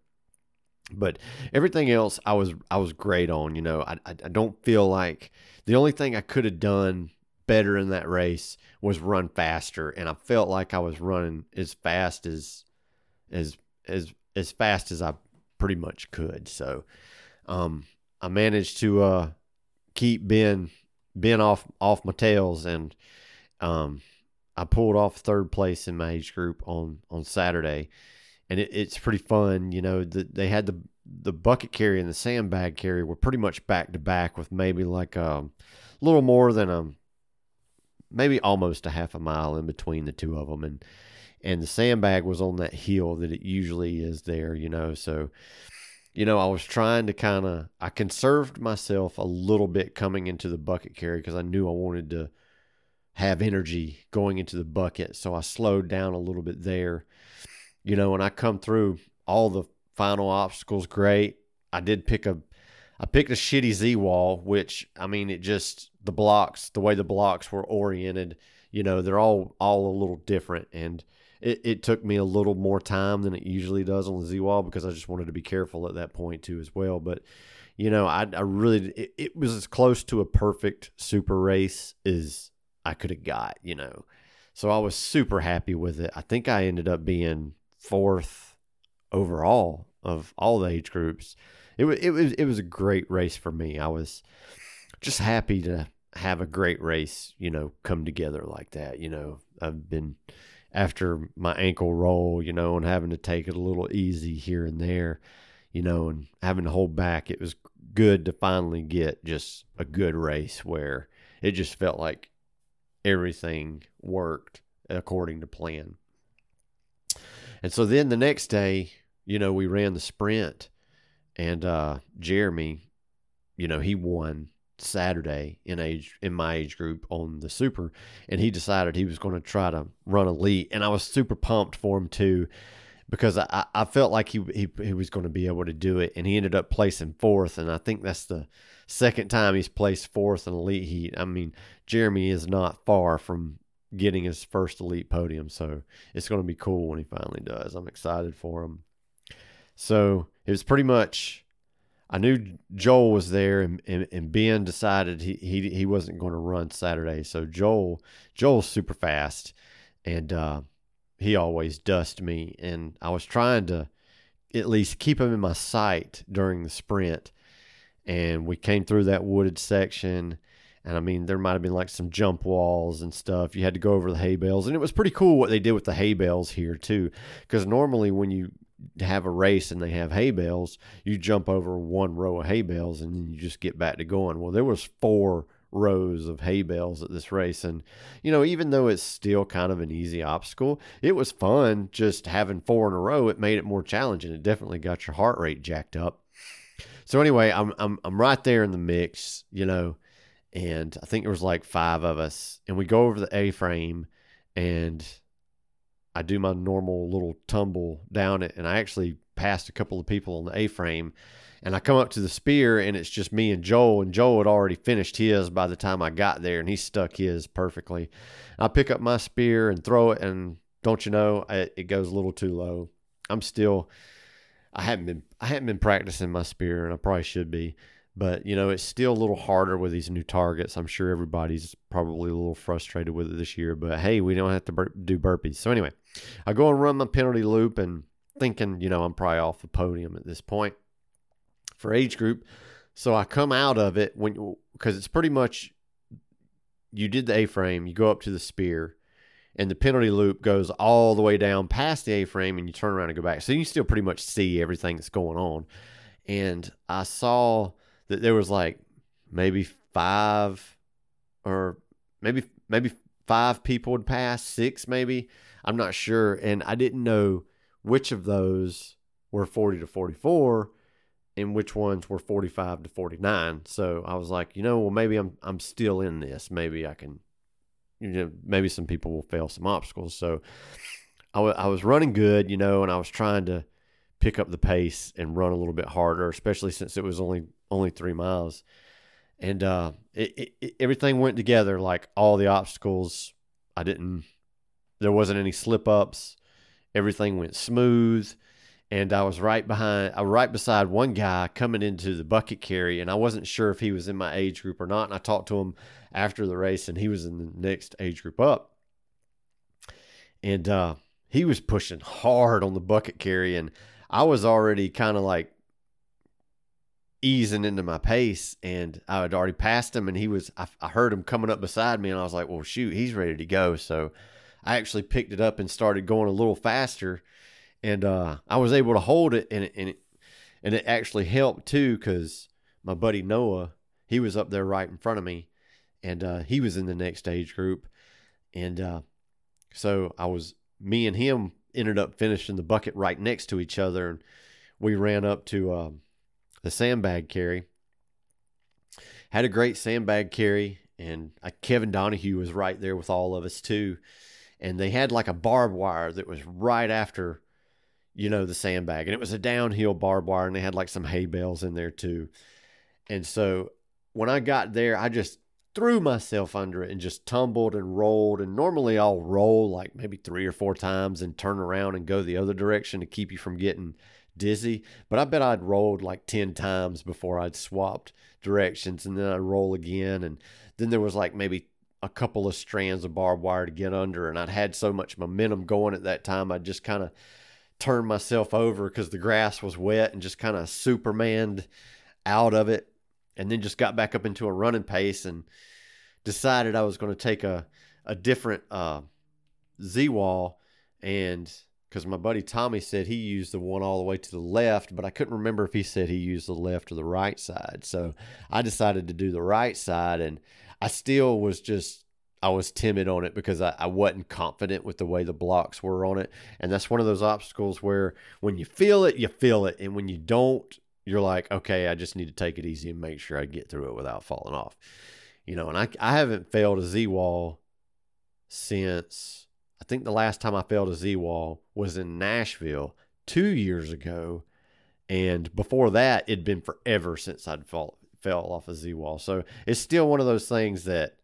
but everything else i was i was great on you know I, I, don't feel like the only thing i could have done better in that race was run faster, and I felt like I was running as fast as as as as fast as I pretty much could. So um, I managed to uh, keep Ben Ben off off my tails, and um, I pulled off third place in my age group on on Saturday, and it, it's pretty fun. You know, the, they had the the bucket carry and the sandbag carry were pretty much back to back with maybe like a um, little more than a maybe almost a half a mile in between the two of them, and and the sandbag was on that hill that it usually is there, you know. So, you know, I was trying to kind of I conserved myself a little bit coming into the bucket carry because I knew I wanted to have energy going into the bucket, so I slowed down a little bit there. You know, when I come through all the final obstacles great. I did pick a I picked a shitty Z wall, which I mean, it just the blocks, the way the blocks were oriented, you know, they're all all a little different, and it, it took me a little more time than it usually does on the Z wall because I just wanted to be careful at that point too as well. But you know, I I really it, it was as close to a perfect super race as I could have got, you know. So I was super happy with it. I think I ended up being fourth overall of all the age groups. It was it was it was a great race for me. I was just happy to have a great race, you know, come together like that. You know, I've been after my ankle roll, you know, and having to take it a little easy here and there, you know, and having to hold back. It was good to finally get just a good race where it just felt like everything worked according to plan. And so then the next day, you know, we ran the sprint and uh Jeremy, you know, he won Saturday in age in my age group on the super and he decided he was going to try to run elite and I was super pumped for him too because I, I felt like he, he he was going to be able to do it and he ended up placing fourth and I think that's the second time he's placed fourth in elite heat. I mean, Jeremy is not far from getting his first elite podium, so it's going to be cool when he finally does. I'm excited for him. So it was pretty much. I knew Joel was there, and, and, and Ben decided he, he he wasn't going to run Saturday. So Joel Joel's super fast, and uh, he always dust me. And I was trying to at least keep him in my sight during the sprint. And we came through that wooded section, and I mean there might have been like some jump walls and stuff. You had to go over the hay bales, and it was pretty cool what they did with the hay bales here too. Because normally when you have a race and they have hay bales, you jump over one row of hay bales and then you just get back to going. Well, there was four rows of hay bales at this race and you know even though it's still kind of an easy obstacle it was fun just having four in a row it made it more challenging it definitely got your heart rate jacked up so anyway i'm i'm, I'm right there in the mix you know and i think there was like five of us and we go over the a frame and I do my normal little tumble down it, and I actually passed a couple of people on the A frame. And I come up to the spear, and it's just me and Joel. And Joel had already finished his by the time I got there, and he stuck his perfectly. I pick up my spear and throw it, and don't you know, it, it goes a little too low. I'm still, I haven't been, I haven't been practicing my spear, and I probably should be but you know it's still a little harder with these new targets. I'm sure everybody's probably a little frustrated with it this year but hey we don't have to bur- do burpees. So anyway i go and run my penalty loop and thinking you know i'm probably off the podium at this point for age group. So i come out of it when because it's pretty much you did the a frame you go up to the spear and the penalty loop goes all the way down past the a frame and you turn around and go back so you still pretty much see everything that's going on and i saw that there was like maybe five or maybe maybe five people would pass, six maybe. I'm not sure. And I didn't know which of those were 40 to 44 and which ones were 45 to 49. So I was like, you know, well maybe I'm I'm still in this. Maybe I can you know, maybe some people will fail some obstacles. So I, w- I was running good, you know, and I was trying to pick up the pace and run a little bit harder, especially since it was only only three miles, and uh, it, it, everything went together. Like all the obstacles, I didn't. There wasn't any slip ups. Everything went smooth, and I was right behind. I was right beside one guy coming into the bucket carry, and I wasn't sure if he was in my age group or not. And I talked to him after the race, and he was in the next age group up, and uh, he was pushing hard on the bucket carry, and I was already kind of like easing into my pace and I had already passed him and he was I, I, heard him coming up beside me and I was like, "Well, shoot, he's ready to go." So I actually picked it up and started going a little faster and uh, I was able to hold it and it, and it, and it actually helped too cuz my buddy Noah, he was up there right in front of me and uh, he was in the next age group and uh, so I was me and him ended up finishing the bucket right next to each other and we ran up to um, the sandbag carry. Had a great sandbag carry, and uh, Kevin Donahue was right there with all of us too. And they had like a barbed wire that was right after, you know, the sandbag, and it was a downhill barbed wire, and they had like some hay bales in there too. And so when I got there, I just threw myself under it and just tumbled and rolled. And normally I'll roll like maybe three or four times and turn around and go the other direction to keep you from getting dizzy. But I bet I'd rolled like 10 times before I'd swapped directions and then I'd roll again. And then there was like maybe a couple of strands of barbed wire to get under. And I'd had so much momentum going at that time, I just kind of turned myself over because the grass was wet and just kind of supermaned out of it and then just got back up into a running pace and decided I was going to take a, a different uh, Z wall. And because my buddy Tommy said he used the one all the way to the left, but I couldn't remember if he said he used the left or the right side. So I decided to do the right side. And I still was just, I was timid on it because I, I wasn't confident with the way the blocks were on it. And that's one of those obstacles where when you feel it, you feel it. And when you don't, you're like, okay, I just need to take it easy and make sure I get through it without falling off. You know, and I, I haven't failed a Z wall since I think the last time I failed a Z wall was in Nashville two years ago. And before that, it'd been forever since I'd fall, fell off a Z wall. So it's still one of those things that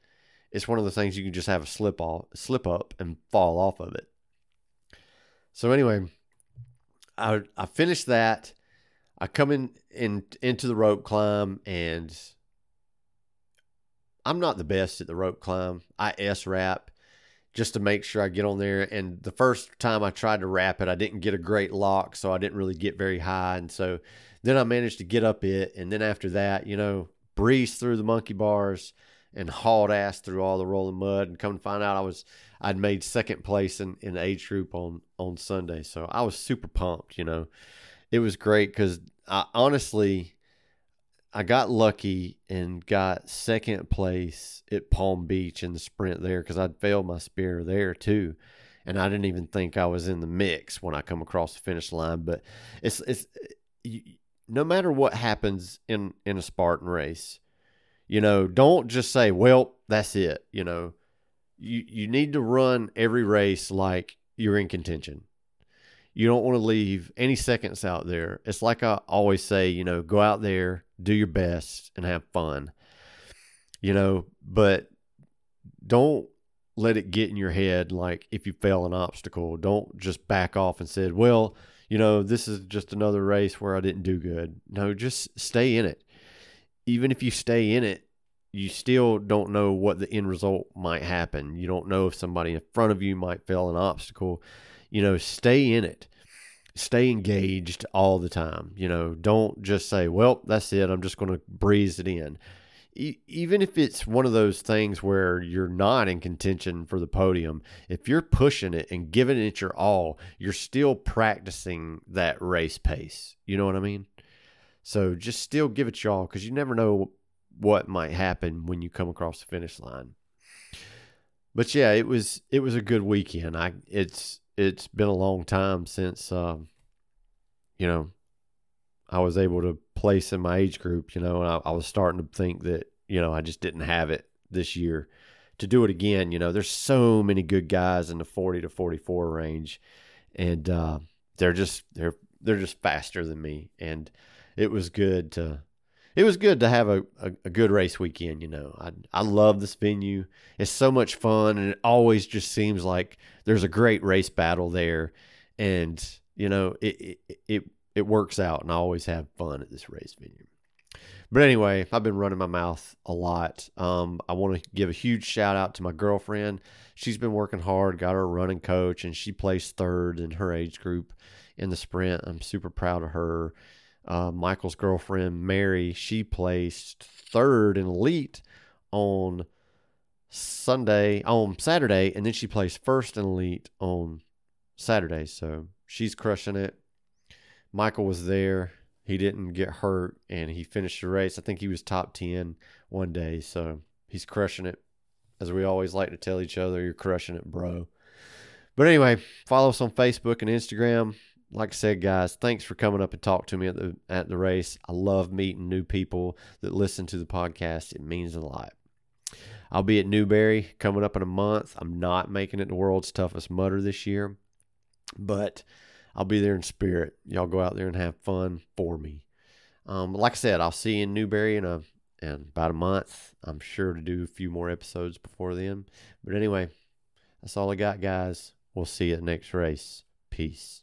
it's one of the things you can just have a slip off, slip up and fall off of it. So anyway, I I finished that I come in, in into the rope climb and I'm not the best at the rope climb. I S wrap just to make sure I get on there. And the first time I tried to wrap it, I didn't get a great lock, so I didn't really get very high. And so then I managed to get up it. And then after that, you know, breeze through the monkey bars and hauled ass through all the rolling mud. And come to find out, I was I'd made second place in in age group on on Sunday, so I was super pumped. You know, it was great because I honestly I got lucky and got second place at Palm Beach in the sprint there because I'd failed my spear there too, and I didn't even think I was in the mix when I come across the finish line. But it's it's you, no matter what happens in in a Spartan race, you know, don't just say, "Well, that's it." You know, you you need to run every race like you're in contention you don't want to leave any seconds out there. It's like I always say, you know, go out there, do your best, and have fun. You know, but don't let it get in your head like if you fail an obstacle, don't just back off and said, well, you know, this is just another race where I didn't do good. No, just stay in it. Even if you stay in it, you still don't know what the end result might happen. You don't know if somebody in front of you might fail an obstacle you know, stay in it. Stay engaged all the time. You know, don't just say, well, that's it. I'm just going to breeze it in. E- even if it's one of those things where you're not in contention for the podium, if you're pushing it and giving it your all, you're still practicing that race pace. You know what I mean? So just still give it y'all because you never know what might happen when you come across the finish line. But yeah, it was it was a good weekend. I it's it's been a long time since um, you know I was able to place in my age group. You know, I, I was starting to think that you know I just didn't have it this year to do it again. You know, there's so many good guys in the 40 to 44 range, and uh, they're just they're they're just faster than me, and it was good to it was good to have a, a, a, good race weekend. You know, I I love this venue. It's so much fun, and it always just seems like there's a great race battle there, and you know it it it, it works out, and I always have fun at this race venue. But anyway, I've been running my mouth a lot. Um, I want to give a huge shout out to my girlfriend. She's been working hard, got her running coach, and she placed third in her age group in the sprint. I'm super proud of her uh, Michael's girlfriend Mary, she placed third in elite on Sunday, on Saturday, and then she placed first in elite on Saturday. So she's crushing it. Michael was there. He didn't get hurt and he finished the race. I think he was top 10 one day. So he's crushing it. As we always like to tell each other, you're crushing it, bro. But anyway, follow us on Facebook and Instagram like I said, guys, thanks for coming up and talk to me at the at the race. I love meeting new people that listen to the podcast. It means a lot. I'll be at Newberry coming up in a month. I'm not making it the world's toughest Mudder this year, but I'll be there in spirit. Y'all go out there and have fun for me. Um, like I said, I'll see you in Newberry in a in about a month. I'm sure to do a few more episodes before then. But anyway, that's all I got, guys. We'll see you at the next race. Peace.